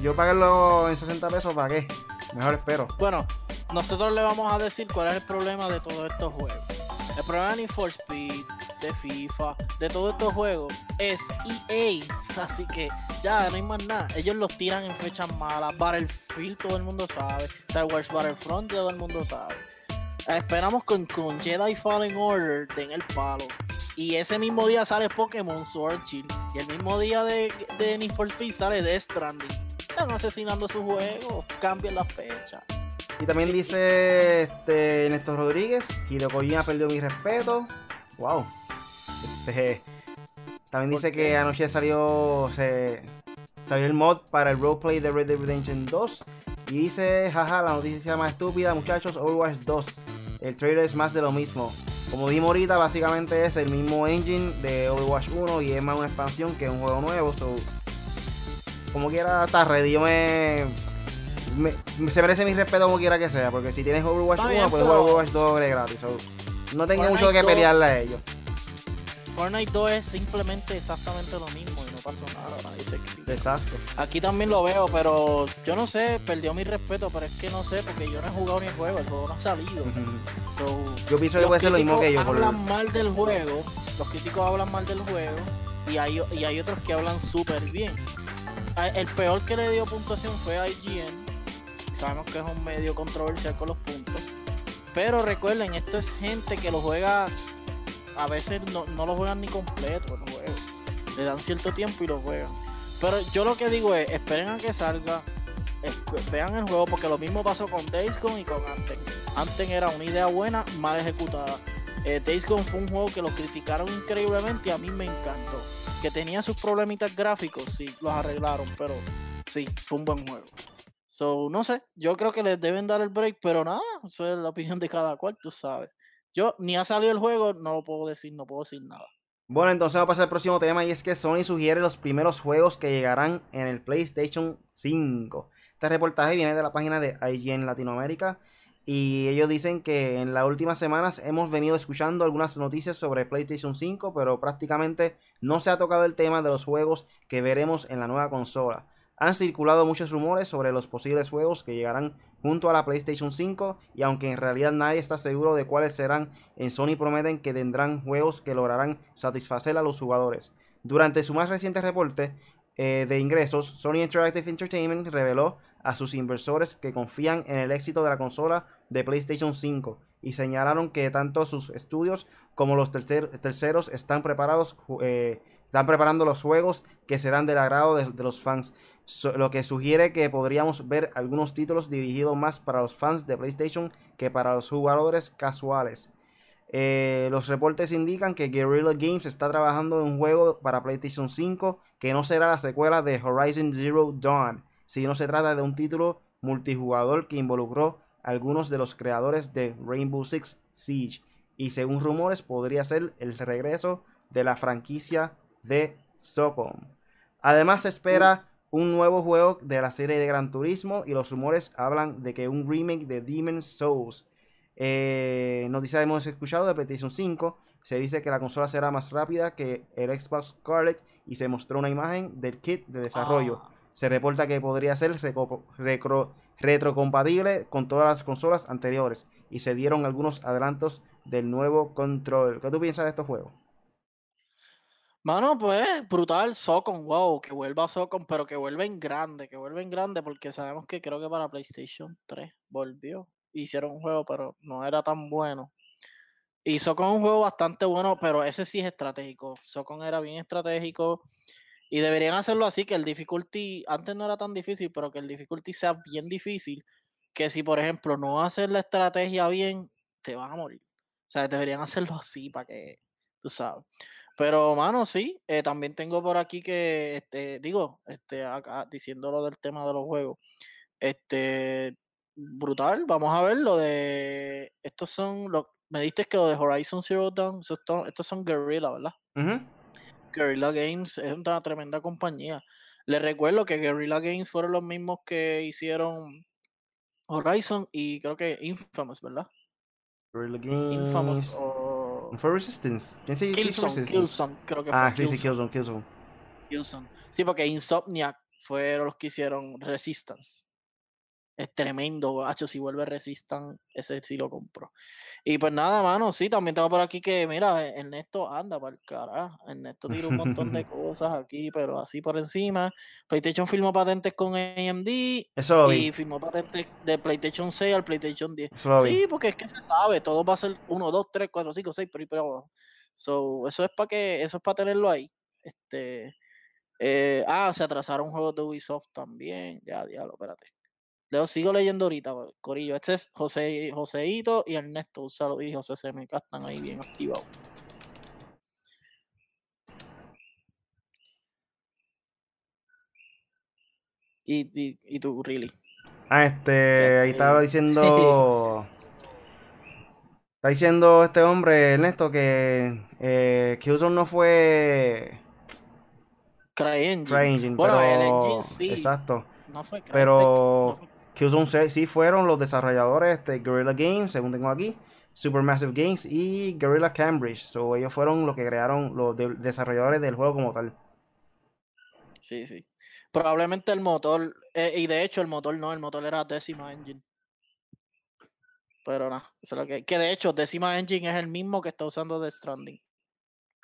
yo pagarlo en 60 pesos, ¿para qué? Mejor espero. Bueno, nosotros le vamos a decir cuál es el problema de todos estos juegos. El problema de Need for Speed, de FIFA, de todos estos juegos, es EA. Así que ya no hay más nada. Ellos los tiran en fechas malas. Battlefield todo el mundo sabe. Star Wars Battlefront todo el mundo sabe. Esperamos con, con Jedi Fallen Order den el palo. Y ese mismo día sale Pokémon Sword Shield. Y el mismo día de, de Need for Speed sale Death Stranding. Están asesinando su juego. Cambian la fecha. Y también dice este, Néstor Rodríguez, Hideo Kojima perdió mi respeto. Wow. Este, también dice que anoche salió, se, salió el mod para el roleplay de Red Dead Redemption 2. Y dice, jaja, la noticia más estúpida, muchachos, Overwatch 2. El trailer es más de lo mismo. Como dimos ahorita, básicamente es el mismo engine de Overwatch 1 y es más una expansión que un juego nuevo. como quiera, está ready. Yo me, se merece mi respeto como quiera que sea, porque si tienes Overwatch 1, puedes jugar Overwatch 2 gratis. no tengo mucho que pelearle a ellos. Fortnite 2 es simplemente exactamente lo mismo y no pasó nada, Exacto. Aquí también lo veo, pero yo no sé, perdió mi respeto, pero es que no sé, porque yo no he jugado ni el juego, el juego no ha salido. yo pienso que puede ser lo mismo que yo. Hablan mal del juego, los críticos hablan mal del juego y hay, y hay otros que hablan súper bien. El peor que le dio puntuación fue a IGN. Sabemos que es un medio controversial con los puntos. Pero recuerden, esto es gente que lo juega a veces no, lo juegan ni completo Le dan cierto tiempo y lo juegan. Pero yo lo que digo es, esperen a que salga, vean el juego, porque lo mismo pasó con Days y con Anthem. Anthem era una idea buena, mal ejecutada. Eh, Days fue un juego que lo criticaron increíblemente y a mí me encantó. Que tenía sus problemitas gráficos, sí, los arreglaron, pero sí, fue un buen juego. So, no sé, yo creo que les deben dar el break, pero nada, eso es la opinión de cada cual, tú sabes. Yo ni ha salido el juego, no lo puedo decir, no puedo decir nada. Bueno, entonces vamos a pasar al próximo tema y es que Sony sugiere los primeros juegos que llegarán en el PlayStation 5. Este reportaje viene de la página de IGN Latinoamérica y ellos dicen que en las últimas semanas hemos venido escuchando algunas noticias sobre PlayStation 5, pero prácticamente no se ha tocado el tema de los juegos que veremos en la nueva consola. Han circulado muchos rumores sobre los posibles juegos que llegarán junto a la PlayStation 5 y aunque en realidad nadie está seguro de cuáles serán, en Sony prometen que tendrán juegos que lograrán satisfacer a los jugadores. Durante su más reciente reporte eh, de ingresos, Sony Interactive Entertainment reveló a sus inversores que confían en el éxito de la consola de PlayStation 5 y señalaron que tanto sus estudios como los terceros están preparados eh, están preparando los juegos que serán del agrado de los fans lo que sugiere que podríamos ver algunos títulos dirigidos más para los fans de PlayStation que para los jugadores casuales. Eh, los reportes indican que Guerrilla Games está trabajando en un juego para PlayStation 5 que no será la secuela de Horizon Zero Dawn, sino se trata de un título multijugador que involucró a algunos de los creadores de Rainbow Six Siege y según rumores podría ser el regreso de la franquicia de Socom. Además se espera un nuevo juego de la serie de Gran Turismo y los rumores hablan de que un remake de Demon's Souls. Eh, noticias hemos escuchado de PlayStation 5. Se dice que la consola será más rápida que el Xbox Scarlett y se mostró una imagen del kit de desarrollo. Ah. Se reporta que podría ser retrocompatible con todas las consolas anteriores y se dieron algunos adelantos del nuevo control. ¿Qué tú piensas de estos juegos? Mano, pues, brutal, Socon, wow, que vuelva Socon, pero que vuelva en grande, que vuelva en grande, porque sabemos que creo que para PlayStation 3 volvió. Hicieron un juego, pero no era tan bueno. Y Socon es un juego bastante bueno, pero ese sí es estratégico. Socon era bien estratégico. Y deberían hacerlo así, que el difficulty, antes no era tan difícil, pero que el difficulty sea bien difícil. Que si, por ejemplo, no haces la estrategia bien, te van a morir. O sea, deberían hacerlo así para que, tú sabes. Pero, mano, sí, eh, también tengo por aquí que, este, digo, este, acá diciéndolo del tema de los juegos, este, brutal, vamos a ver lo de, estos son, los, me diste que lo de Horizon Zero Dawn, estos, son Guerrilla, ¿verdad? Guerrilla Games es una tremenda compañía. Les recuerdo que Guerrilla Games fueron los mismos que hicieron Horizon y creo que Infamous, ¿verdad? Guerrilla Games. Infamous fue Resistance. ¿Quién se Killzone, Killzone, creo que fue. Ah, sí, sí, Killzone, Killzone. Killzone. Sí, porque Insomniac fueron los que hicieron Resistance es tremendo, hacho, si vuelve Resistan, ese sí lo compro. Y pues nada, mano, sí, también tengo por aquí que, mira, Ernesto anda para el carajo. Ernesto tira un montón de cosas aquí, pero así por encima. PlayStation firmó patentes con AMD. Eso lo vi. Y firmó patentes de PlayStation 6 al PlayStation 10. Eso lo vi. Sí, porque es que se sabe, todo va a ser 1, 2, 3, 4, 5, 6, pero, pero so, eso es para que, eso es para tenerlo ahí. Este, eh, ah, se atrasaron juegos de Ubisoft también. Ya, diablo, espérate. Leo, sigo leyendo ahorita, Corillo. Este es José, Joseito y Ernesto. Un saludo y José CMK están ahí bien activados. Y, y, y tú, really. Ah, este, ahí estaba diciendo. está diciendo este hombre, Ernesto, que eh, no fue. CryEngine. CryEngine, pero... Exacto. No fue pero Killzone sí fueron los desarrolladores de este, Guerrilla Games, según tengo aquí, Supermassive Games y Guerrilla Cambridge. So, ellos fueron los que crearon los desarrolladores del juego como tal. Sí, sí. Probablemente el motor, eh, y de hecho el motor no, el motor era Decima Engine. Pero no, es lo que. Que de hecho, Decima Engine es el mismo que está usando The Stranding.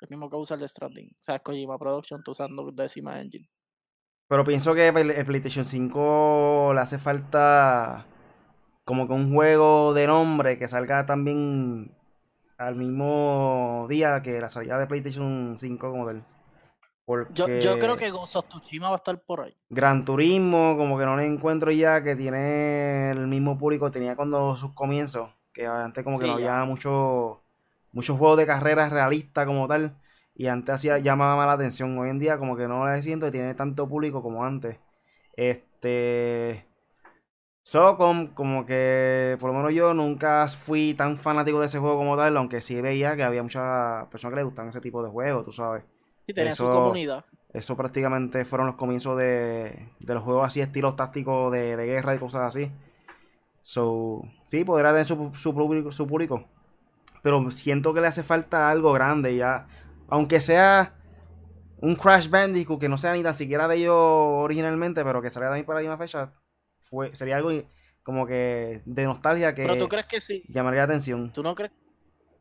El mismo que usa el The Stranding. O sea, Kojima Production está usando Decima Engine. Pero pienso que el PlayStation 5 le hace falta como que un juego de nombre que salga también al mismo día que la salida de PlayStation 5 como tal. Yo, yo, creo que Ghost of Tsushima va a estar por ahí. Gran Turismo, como que no le encuentro ya que tiene el mismo público tenía cuando sus comienzos, que antes como que no había mucho muchos juegos de carreras realistas como tal y antes hacía llamaba más la atención. Hoy en día como que no le siento que tiene tanto público como antes. Este Socom, como que por lo menos yo nunca fui tan fanático de ese juego como tal, aunque sí veía que había muchas personas que le gustan ese tipo de juegos, tú sabes. Y tenía su comunidad. Eso prácticamente fueron los comienzos de, de los juegos así, estilos tácticos de, de, guerra y cosas así. So, sí, podrá tener su, su, público, su público. Pero siento que le hace falta algo grande ya. Aunque sea un Crash Bandicoot que no sea ni tan siquiera de ellos originalmente, pero que salga también para la misma fecha, fue, sería algo como que de nostalgia que, tú crees que sí? llamaría la atención. ¿Tú no crees,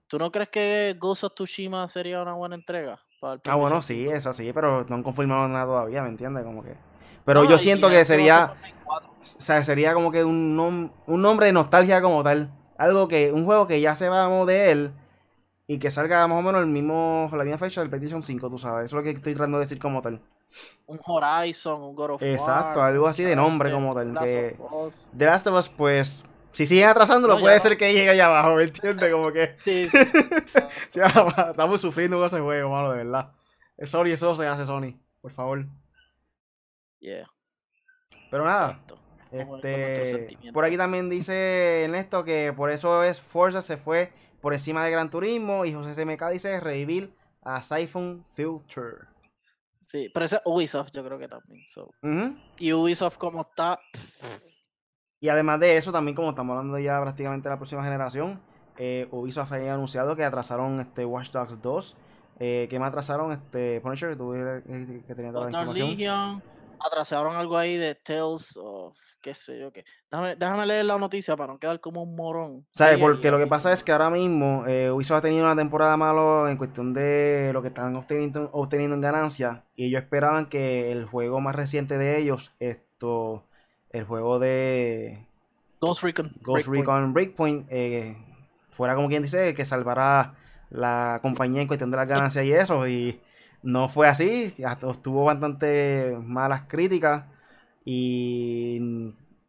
¿Tú no crees que Ghost of Tsushima sería una buena entrega? ah, bueno, sí, eso sí, pero no han confirmado nada todavía, ¿me entiendes? Como que... Pero yo siento que sería... O sea, sería como que un, un nombre de nostalgia como tal. Algo que... Un juego que ya se va de él y que salga más o menos el mismo, la misma fecha del PlayStation 5, tú sabes. Eso es lo que estoy tratando de decir como tal. Un Horizon, un God of War. Exacto, algo así de nombre como tal. Que The Last of Us, pues, si siguen atrasándolo, puede ser que llegue allá abajo, ¿me entiendes? Como que. Sí. estamos sufriendo con ese juego, mano, de verdad. Sony, eso se hace Sony, por favor. Yeah. Pero nada. Este, por aquí también dice Ernesto que por eso es Forza se fue por encima de Gran Turismo. Y José CMK dice Reveal a Siphon Filter. Sí, pero ese es Ubisoft, yo creo que también. Y Ubisoft, como está. Y además de eso, también como estamos hablando ya prácticamente de la próxima generación, eh, Ubisoft había anunciado que atrasaron este Watch Dogs 2. Eh, que me atrasaron este Punisher, que, que tenía toda la información atrasaron algo ahí de Tales of qué sé yo qué. Déjame, leer la noticia para no quedar como un morón. ¿Sabes? Porque lo que pasa es que ahora mismo eh, Ubisoft ha tenido una temporada malo en cuestión de lo que están obteniendo, obteniendo en ganancia. Y ellos esperaban que el juego más reciente de ellos, esto, el juego de Ghost Recon, Ghost Recon Breakpoint, eh, fuera como quien dice, que salvará la compañía en cuestión de las ganancias y eso. Y no fue así, tuvo bastante malas críticas y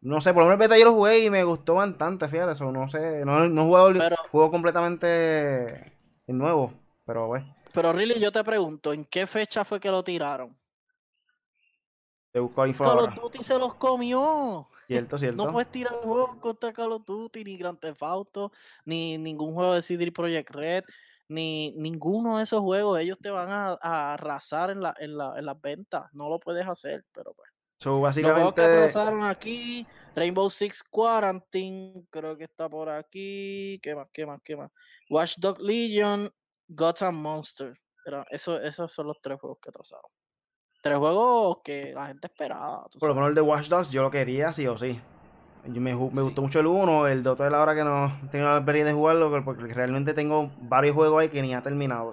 no sé, por lo menos el beta yo lo jugué y me gustó bastante, fíjate, eso no sé, no, no jugado el juego completamente nuevo, pero bueno. Pero really yo te pregunto, ¿en qué fecha fue que lo tiraron? Te busco Call of Duty se los comió. Cierto, cierto. No puedes tirar el juego contra Call of Duty, ni Grand Theft Auto, ni ningún juego de CD Projekt Red ni ninguno de esos juegos, ellos te van a, arrasar en, la, en, la, en las ventas. No lo puedes hacer, pero pues. So, básicamente... Los que atrasaron aquí, Rainbow Six Quarantine, creo que está por aquí. ¿Qué más? ¿Qué más? ¿Qué más? Watchdog Legion, Gotham Monster. Pero eso, esos son los tres juegos que atrasaron. Tres juegos que la gente esperaba. Por lo menos el de Watch Dogs yo lo quería sí o sí. Yo me, gustó mucho el 1, el 2 de la hora que no he tenido la experiencia de jugarlo, porque realmente tengo varios juegos ahí que ni ha terminado.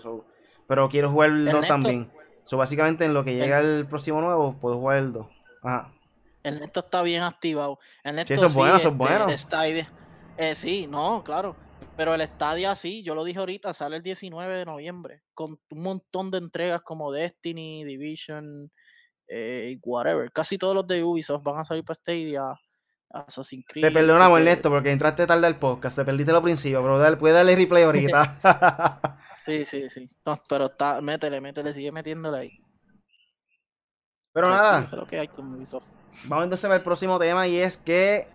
pero quiero jugar el 2 también. So, básicamente en lo que llega el, próximo nuevo, puedo jugar el 2. Ajá. El Neto está bien activado. El Neto sí, eso es bueno, eso es bueno. eh, sí, no, claro. Pero el Stadia sí, yo lo dije ahorita, sale el 19 de noviembre. Con un montón de entregas como Destiny, Division, eh, whatever. Casi todos los de Ubisoft van a salir para Stadia Assassin's Creed. Te perdonamos, Ernesto, porque entraste tarde al podcast, te perdiste lo principio, pero dale, puedes darle replay ahorita. sí, sí, sí. pero está, métele, métele, sigue metiéndole ahí. Pero nada. Vamos entonces al próximo tema y es que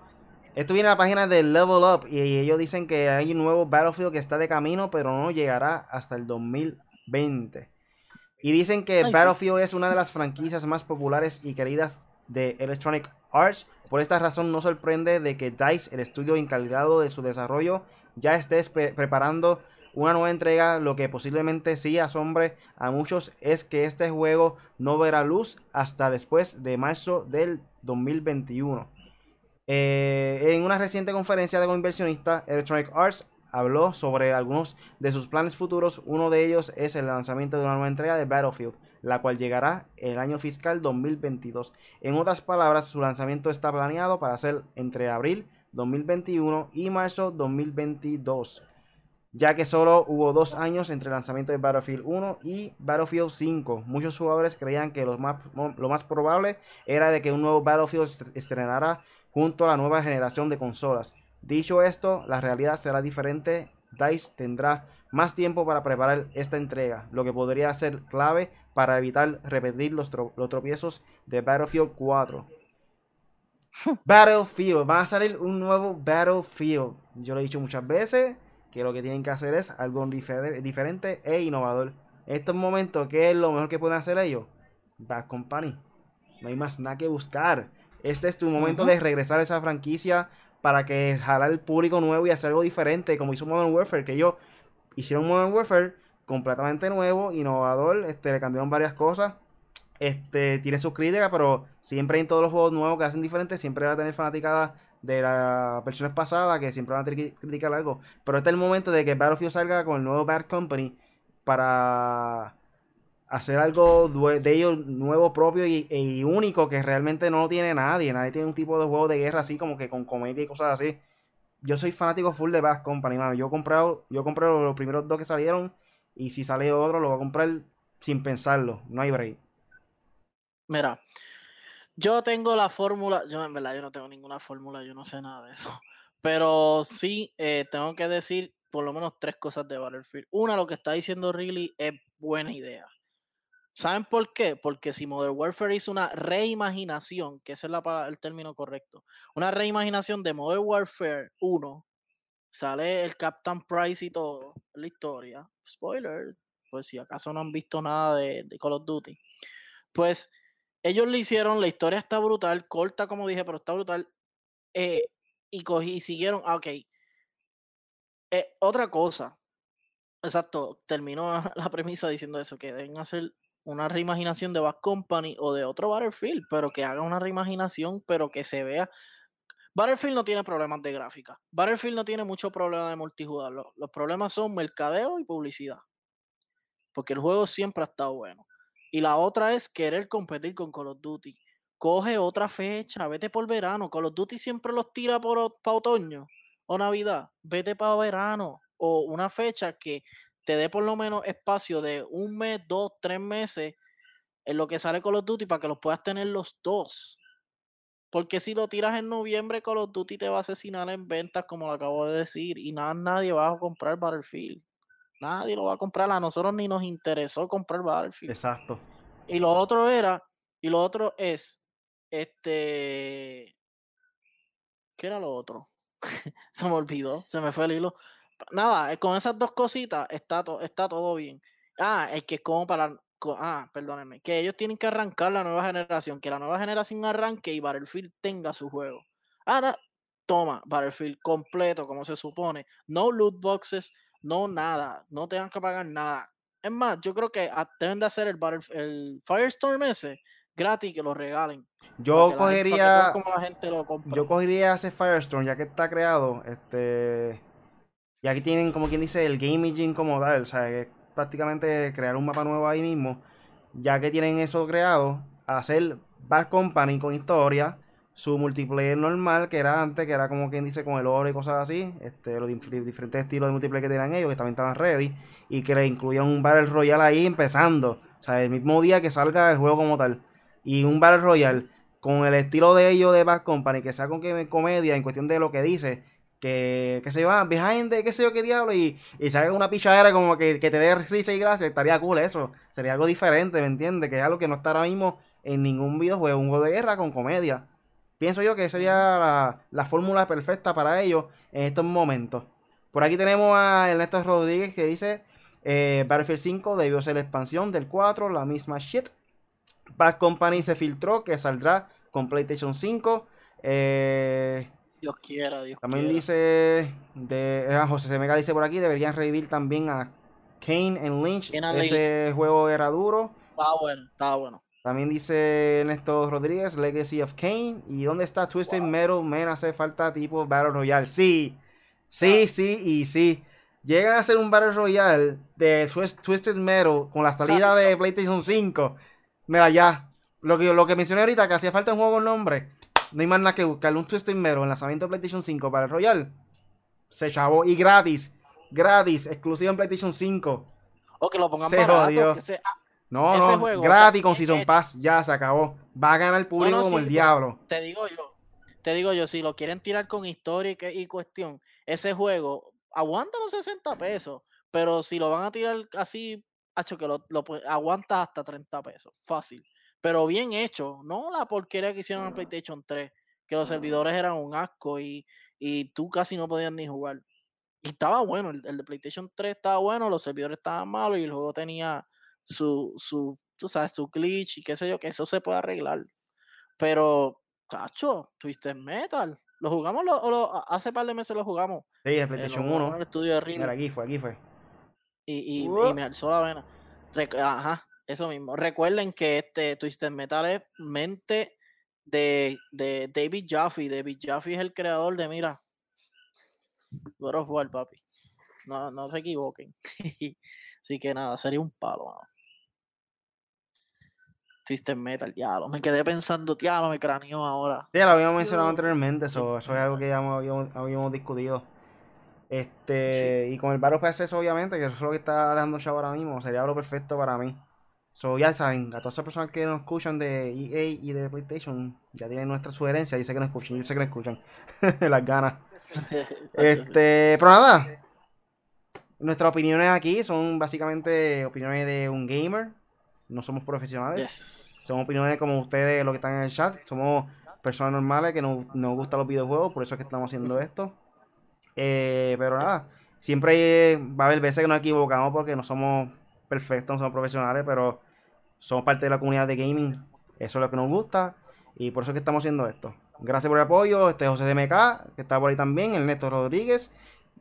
esto viene a la página de Level Up y ellos dicen que hay un nuevo Battlefield que está de camino, pero no llegará hasta el 2020. Y dicen que Battlefield es una de las franquicias más populares y queridas de Electronic Arts. Por esta razón no sorprende de que DICE, el estudio encargado de su desarrollo, ya esté preparando una nueva entrega. Lo que posiblemente sí asombre a muchos es que este juego no verá luz hasta después de marzo del 2021. Eh, en una reciente conferencia de inversionista, Electronic Arts habló sobre algunos de sus planes futuros. Uno de ellos es el lanzamiento de una nueva entrega de Battlefield, la cual llegará el año fiscal 2022. En otras palabras, su lanzamiento está planeado para ser entre abril 2021 y marzo 2022, ya que solo hubo dos años entre el lanzamiento de Battlefield 1 y Battlefield 5. Muchos jugadores creían que lo más, lo más probable era de que un nuevo Battlefield estrenara junto a la nueva generación de consolas. Dicho esto, la realidad será diferente. DICE tendrá más tiempo para preparar esta entrega, lo que podría ser clave para evitar repetir los, tropiezos de Battlefield 4. Battlefield, va a salir un nuevo Battlefield. Yo lo he dicho muchas veces que lo que tienen que hacer es algo diferente e innovador. En estos momentos, ¿qué es lo mejor que pueden hacer ellos? Bad Company. No hay más nada que buscar. Este es tu momento de regresar a esa franquicia para que jalar el público nuevo y hacer algo diferente, como hizo Modern Warfare, que ellos hicieron Modern Warfare completamente nuevo, innovador, este, le cambiaron varias cosas. Este, tiene sus críticas, pero siempre en todos los juegos nuevos que hacen diferentes, siempre va a tener fanaticadas de las versiones pasadas que siempre van a tener que criticar algo. Pero este es el momento de que Battlefield salga con el nuevo Bad Company para hacer algo de ellos nuevo, propio y, único que realmente no tiene nadie. Nadie tiene un tipo de juego de guerra así como que con comedia y cosas así. Yo soy fanático full de Bad Company, mano. Yo he comprado, yo compré los primeros dos que salieron y si sale otro lo voy a comprar sin pensarlo. No hay break. Mira, yo tengo la fórmula, yo en verdad yo no tengo ninguna fórmula, yo no sé nada de eso. Pero sí eh, tengo que decir por lo menos tres cosas de Battlefield. Una, lo que está diciendo Riley es buena idea. ¿Saben por qué? Porque si Modern Warfare hizo una reimaginación, que ese es la, el término correcto, una reimaginación de Modern Warfare 1, sale el Captain Price y todo la historia. Spoiler, pues si acaso no han visto nada de, Call of Duty. Pues ellos le hicieron, la historia está brutal, corta como dije, pero está brutal. Eh, y, cogí, y siguieron, ah, ok. Eh, otra cosa, exacto, terminó la premisa diciendo eso, que deben hacer una reimaginación de Bad Company o de otro Battlefield, pero que haga una reimaginación, pero que se vea. Battlefield no tiene problemas de gráfica. Battlefield no tiene mucho problema de multijugador. Los, problemas son mercadeo y publicidad. Porque el juego siempre ha estado bueno. Y la otra es querer competir con Call of Duty. Coge otra fecha, vete por verano. Call of Duty siempre los tira por, para otoño o Navidad. Vete para verano. O una fecha que te dé por lo menos espacio de un mes, dos, tres meses en lo que sale Call of Duty para que los puedas tener los dos. Porque si lo tiras en noviembre, Call of Duty te va a asesinar en ventas, como lo acabo de decir, y nada, nadie va a comprar Battlefield. Nadie lo va a comprar. A nosotros ni nos interesó comprar Battlefield. Exacto. Y lo otro era, y lo otro es, este, ¿qué era lo otro? se me olvidó, se me fue el hilo nada, con esas dos cositas está, está todo bien. Ah, es que para. Ah, perdónenme. Que ellos tienen que arrancar la nueva generación. Que la nueva generación arranque y Battlefield tenga su juego. Ah, toma, Battlefield completo, como se supone. No loot boxes, no nada. No tengan que pagar nada. Es más, yo creo que deben de hacer el, el Firestorm ese gratis que lo regalen. Yo cogería. Yo cogería ese Firestorm, ya que está creado. Este y aquí tienen, como quien dice, el Game Engine como tal. O sea, es prácticamente crear un mapa nuevo ahí mismo. Ya que tienen eso creado, hacer Bad Company con historia. Su multiplayer normal, que era antes, que era como quien dice con el oro y cosas así. Este, los diferentes estilos de multiplayer que tenían ellos, que también estaban ready. Y que le incluían un Battle Royale ahí empezando. O sea, el mismo día que salga el juego como tal. Y un Battle Royale con el estilo de ellos de Bad Company, que sea con comedia en cuestión de lo que dice que, que se va behind de qué sé yo qué diablo y, y salga una pichadera como que, te dé risa y gracia, estaría cool eso. Sería algo diferente, ¿me entiendes? Que es algo que no está ahora mismo en ningún videojuego, un juego de guerra con comedia. Pienso yo que sería la, fórmula perfecta para ellos en estos momentos. Por aquí tenemos a Ernesto Rodríguez que dice eh, Battlefield 5 debió ser la expansión del 4, la misma shit. Bad Company se filtró que saldrá con PlayStation 5. Eh, Dios quiera, Dios También dice, de, eh, José Semega dice por aquí, deberían revivir también a Kane en Lynch. Ese juego era duro. Estaba bueno, estaba bueno. También dice Néstor Rodríguez, Legacy of Kane. ¿Y dónde está Twisted Metal? Men, hace falta tipo Battle Royale. Sí, sí, ah. sí y sí. Llegan a hacer un Battle Royale de Twisted Metal con la salida de PlayStation 5. Mira, ya. Lo que, lo que mencioné ahorita, que hacía falta un juego con nombre. No hay más nada que buscarle un Twisted Metal en lanzamiento de PlayStation 5 para el Royal. Se chavó. Y gratis. Gratis. Exclusivo en PlayStation 5. O que lo pongan se jodió. No, no, gratis con Season Pass, ya se acabó. Va a ganar el público como el diablo. Te digo yo, te digo yo, si lo quieren tirar con historia y, cuestión, ese juego aguanta los 60 pesos, pero si lo van a tirar así, hecho que lo, aguanta hasta 30 pesos, fácil. Pero bien hecho, no la porquería que hicieron en PlayStation 3, que los servidores eran un asco y, y tú casi no podías ni jugar. Y estaba bueno, el, el de PlayStation 3 estaba bueno, los servidores estaban malos y el juego tenía su, su, tú sabes, su glitch y qué sé yo, que eso se puede arreglar. Pero, cacho, Twisted Metal. Lo jugamos lo, hace par de meses lo jugamos. Sí, en PlayStation 1. En el estudio de aquí fue, aquí fue. Y, y, y me alzó la vena. Ajá, eso mismo. Recuerden que este Twisted Metal es mente de, de David Jaffe. David Jaffe es el creador de, mira, God of War, papi. No, no se equivoquen. Así que nada, sería un palo. Twisted Metal, diablo. Me quedé pensando, diablo, me craneó ahora. Sí, lo habíamos mencionado anteriormente, eso, eso es algo que ya habíamos, discutido. Este, y con el Battle PS obviamente, que eso es lo que está dando show ahora mismo, sería lo perfecto para mí. So, ya saben, a todas esas personas que nos escuchan de EA y de PlayStation, ya tienen nuestra sugerencia, yo sé que nos escuchan, yo sé que nos escuchan, las ganas. este, pero nada, nuestras opiniones aquí son básicamente opiniones de un gamer, no somos profesionales. Somos opiniones como ustedes, los que están en el chat. Somos personas normales que nos, nos gustan los videojuegos, por eso es que estamos haciendo esto. Eh, pero nada, siempre va a haber veces que nos equivocamos porque no somos perfectos, no somos profesionales, pero somos parte de la comunidad de gaming. Eso es lo que nos gusta y por eso es que estamos haciendo esto. Gracias por el apoyo. Este José CMK, que está por ahí también, Ernesto Rodríguez.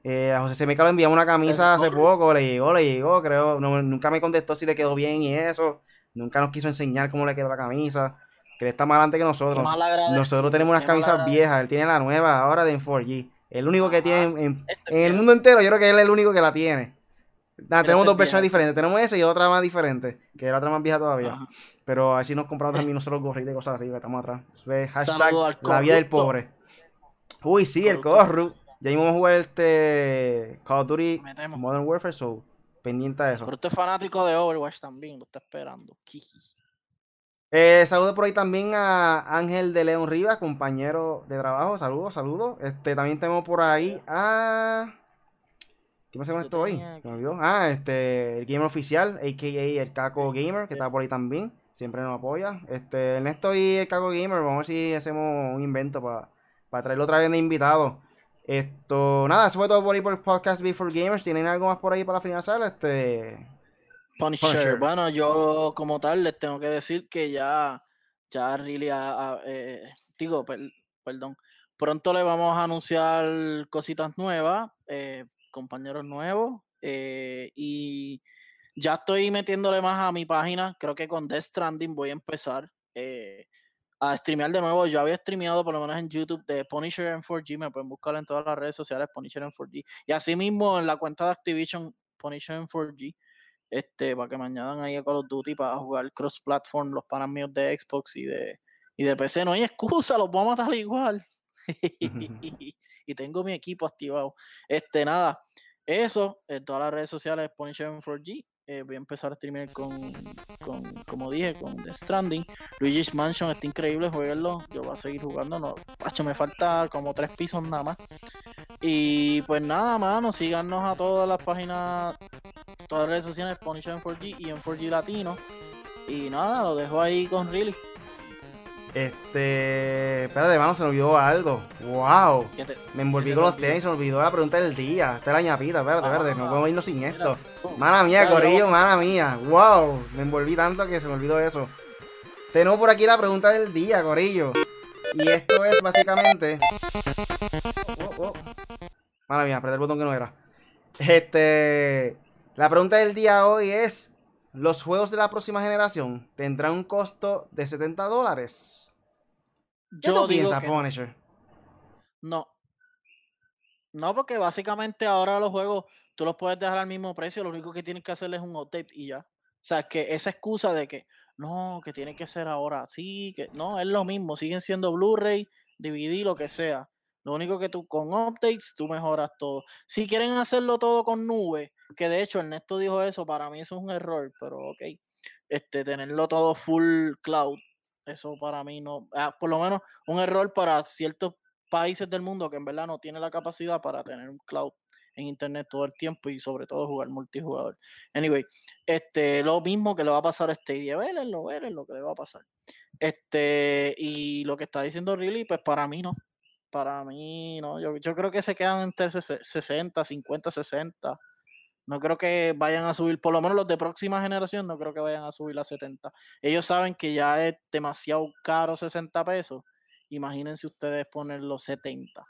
Eh, a José CMK le enviamos una camisa hace poco, le llegó, le llegó, creo. nunca me contestó si le quedó bien y eso. Nunca nos quiso enseñar cómo le quedó la camisa. Que él está más adelante que nosotros. Nosotros tenemos unas camisas viejas. Él tiene la nueva ahora de 4G. El único que tiene en, el mundo entero, yo creo que él es el único que la tiene. Tenemos dos versiones diferentes. Tenemos esa y otra más diferente, que es la otra más vieja todavía. Pero así nos compramos también nosotros gorritos y cosas así, que estamos atrás. hashtag la vida del pobre. Uy, sí, el corru. Ya íbamos a jugar este Call of Duty Modern Warfare, so pendiente de eso. Pero usted es fanático de Overwatch también, lo está esperando. Eh, saludo por ahí también a Ángel de León Rivas, compañero de trabajo. Saludos, saludos. Este, también tenemos por ahí a. ¿Qué hace con esto hoy? Me olvidó. Ah, este, el gamer oficial, a.k.a. el Caco Gamer, que está por ahí también. Siempre nos apoya. Este, Ernesto y el Caco Gamer, vamos a ver si hacemos un invento para, para traerlo otra vez de invitado. Esto, nada, eso fue todo por ahí por el podcast Before Gamers. ¿Tienen algo más por ahí para finalizar? Este. Punisher. Bueno, yo como tal les tengo que decir que ya, ya really, eh, digo, perdón, pronto le vamos a anunciar cositas nuevas, eh, compañeros nuevos, eh, y ya estoy metiéndole más a mi página. Creo que con Death Stranding voy a empezar a streamear de nuevo. Yo había streameado por lo menos en YouTube de Punisher en 4G, me pueden buscar en todas las redes sociales Punisher en 4G. Y así mismo en la cuenta de Activision Punisher en 4G, este, para que me añadan ahí a Call of Duty para jugar cross platform, los panas míos de Xbox y de, y de PC. No hay excusa, los voy a matar igual. y tengo mi equipo activado. Este, nada, eso en todas las redes sociales Punisher en 4G. Eh, voy a empezar a streamer con, con, como dije, con The Stranding. Luigi's Mansion está increíble, jueguenlo. Yo voy a seguir jugando. No, pacho, me falta como tres pisos nada más. Y pues nada, mano, síganos a todas las páginas, todas las redes sociales, Punisher en 4G y en 4G Latino. Y nada, lo dejo ahí con Riley. Este. Espérate, mano, se me olvidó algo. ¡Wow! me envolví con los tenis, se me olvidó la pregunta del día. Esta es la ñapita, espérate, espérate, no podemos irnos sin esto. Mana mía, Corillo, mana mía. ¡Wow! Me envolví tanto que se me olvidó eso. Tenemos por aquí la pregunta del día, Corillo. Y esto es básicamente. Oh, oh. Mala mía, apreté el botón que no era. Este. La pregunta del día hoy es: ¿Los juegos de la próxima generación tendrán un costo de 70 dólares? ¿Qué Yo tú digo piensas, que Punisher? no. No, porque básicamente ahora los juegos tú los puedes dejar al mismo precio, lo único que tienes que hacer es un update y ya. O sea, que esa excusa de que no, que tiene que ser ahora así, que no, es lo mismo, siguen siendo Blu-ray, DVD, lo que sea. Lo único que tú con updates tú mejoras todo. Si quieren hacerlo todo con nube, que de hecho Ernesto dijo eso, para mí eso es un error, pero ok. Este, tenerlo todo full cloud, eso para mí no, ah, por lo menos un error para ciertos países del mundo que en verdad no tiene la capacidad para tener un cloud en internet todo el tiempo y sobre todo jugar multijugador. Anyway, este, lo mismo que le va a pasar a Stadia, vélenlo, lo que le va a pasar. Este, y lo que está diciendo Riley, pues para mí no. Para mí no. Yo, yo creo que se quedan entre 60, 50, 60. No creo que vayan a subir, por lo menos los de próxima generación, no creo que vayan a subir a 70. Ellos saben que ya es demasiado caro 60 pesos. Imagínense ustedes poner los 70.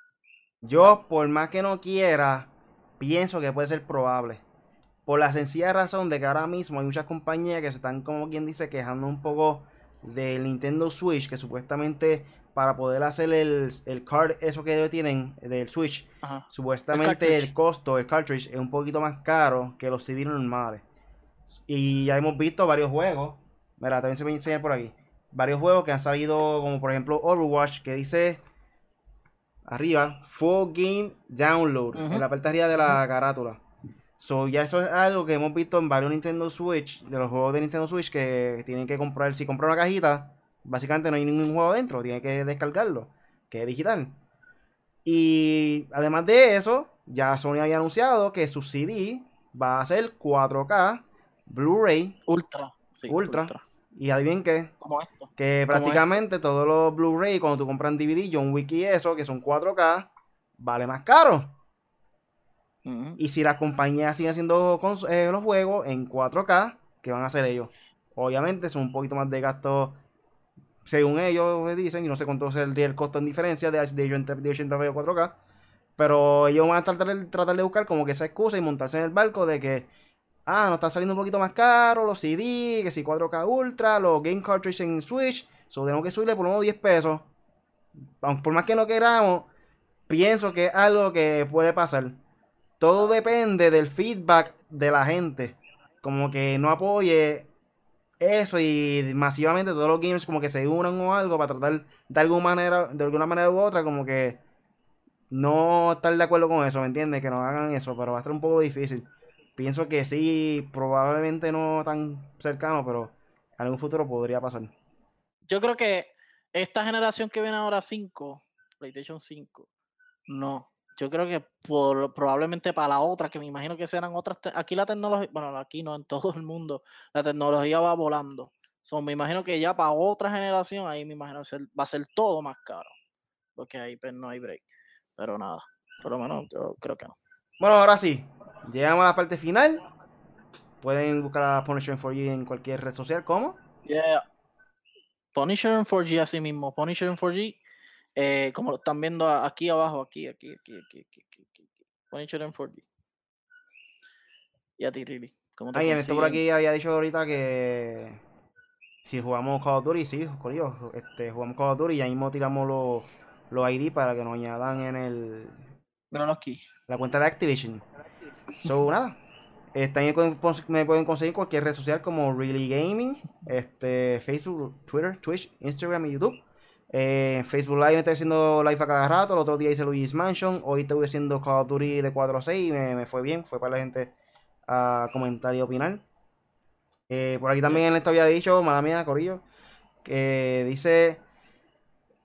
Yo, por más que no quiera, pienso que puede ser probable. Por la sencilla razón de que ahora mismo hay muchas compañías que se están, como quien dice, quejando un poco del Nintendo Switch, que supuestamente para poder hacer el, el card, eso que tienen del Switch, Ajá. supuestamente El el, costo, el cartridge, es un poquito más caro que los CD normales. Y ya hemos visto varios juegos. Mira, también se me enseñar por aquí. Varios juegos que han salido, como por ejemplo Overwatch, que dice arriba, Full Game Download, en la parte de arriba de la carátula. So, ya eso es algo que hemos visto en varios Nintendo Switch, de los juegos de Nintendo Switch, que tienen que comprar, si compran una cajita, básicamente no hay ningún juego dentro, tienen que descargarlo, que es digital. Y además de eso, ya Sony había anunciado que su CD va a ser 4K, Blu-ray, Ultra. sí, Ultra. y adivinen qué, Como esto. que Como prácticamente todos los Blu-ray, cuando tú compras DVD, John Wick y eso, que son 4K, vale más caro. Y si las compañías siguen haciendo eh, los juegos en 4K, ¿qué van a hacer ellos? Obviamente son un poquito más de gasto, según ellos dicen, y no sé cuánto sería el costo en diferencia de, de 80 de 80p o 4K. Pero ellos van a tratar, de buscar como que esa excusa y montarse en el barco de que, ah, nos está saliendo un poquito más caro los CD, que si 4K Ultra, los Game Cartridge en Switch, so tenemos que subirle por menos 10 pesos. Por más que no queramos, pienso que es algo que puede pasar todo depende del feedback de la gente. Como que no apoye eso y masivamente todos los gamers como que se unan o algo para tratar de alguna manera, de alguna manera u otra, como que no estar de acuerdo con eso, ¿me entiendes? Que no hagan eso, pero va a estar un poco difícil. Pienso que sí, probablemente no tan cercano, pero en algún futuro podría pasar. Yo creo que esta generación que viene ahora 5, PlayStation 5, no. Yo creo que por, probablemente para la otra, que me imagino que serán otras. Aquí la tecnología, bueno, aquí no, en todo el mundo, la tecnología va volando. So, me imagino que ya para otra generación, ahí me imagino ser- va a ser todo más caro. Porque ahí pues, no hay break. Pero nada, por lo menos yo creo que no. Bueno, ahora sí, llegamos a la parte final. Pueden buscar a Punisher 4G en cualquier red social, ¿cómo? Yeah. Punisher en 4G así mismo. Punisher en 4G. Eh, como lo están viendo aquí abajo, aquí, aquí, aquí, aquí, aquí, aquí, aquí. en 4D. Y a ti, Riri. Ay, en esto por aquí había dicho ahorita que si jugamos Call of Duty, sí, corillo, este, jugamos Call of Duty y ahí mismo tiramos los, los ID para que nos añadan en el... Pero no aquí. La cuenta de Activision. So, nada. Este, eh, también me pueden conseguir cualquier red social como Really Gaming, este, Facebook, Twitter, Twitch, Instagram y YouTube. Eh, Facebook Live estoy haciendo live a cada rato. El otro día hice Luis Mansion. Hoy estoy haciendo Call of Duty de 4 a 6 y me, me fue bien. Fue para la gente a comentar y opinar. Eh, por aquí también esto había dicho, mala mía, Corillo, que dice,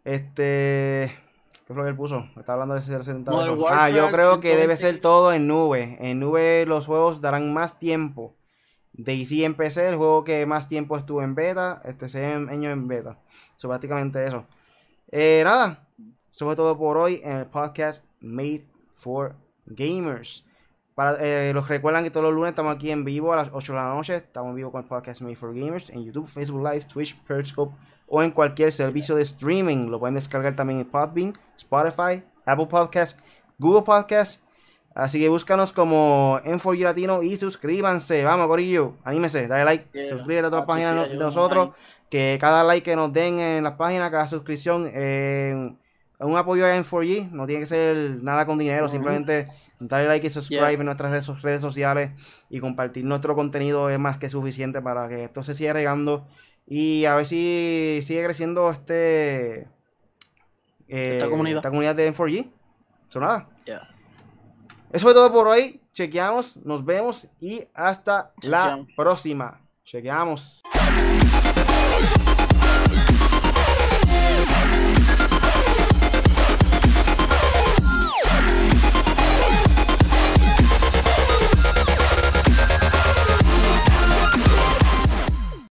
este, ¿qué fue lo que él puso? Está hablando de 60 Modern pesos. Ah, yo creo que debe 120. ser todo en nube. En nube los juegos darán más tiempo. DayZ en PC, el juego que más tiempo estuvo en beta, este seis años en beta. So, prácticamente eso. Eh, nada, eso fue todo por hoy en el podcast Made for Gamers. Para, eh, los recuerdan que todos los lunes estamos aquí en vivo a las 8 de la noche. Estamos en vivo con el podcast Made for Gamers en YouTube, Facebook Live, Twitch, Periscope o en cualquier servicio de streaming. Lo pueden descargar también en Podbean, Spotify, Apple Podcast, Google Podcast. Así que búscanos como N4G Latino y suscríbanse. Vamos, Corillo, anímese, dale like, suscríbete a todas las páginas de nosotros. Que cada like que nos den en las páginas, cada suscripción, eh, un apoyo a N4G. No tiene que ser nada con dinero, simplemente darle like y subscribe en nuestras redes, sociales y compartir nuestro contenido es más que suficiente para que esto se siga regando y a ver si sigue creciendo este eh, esta, comunidad. de M4G. Eso nada. Eso fue todo por hoy. Chequeamos, nos vemos y hasta la próxima. Chequeamos.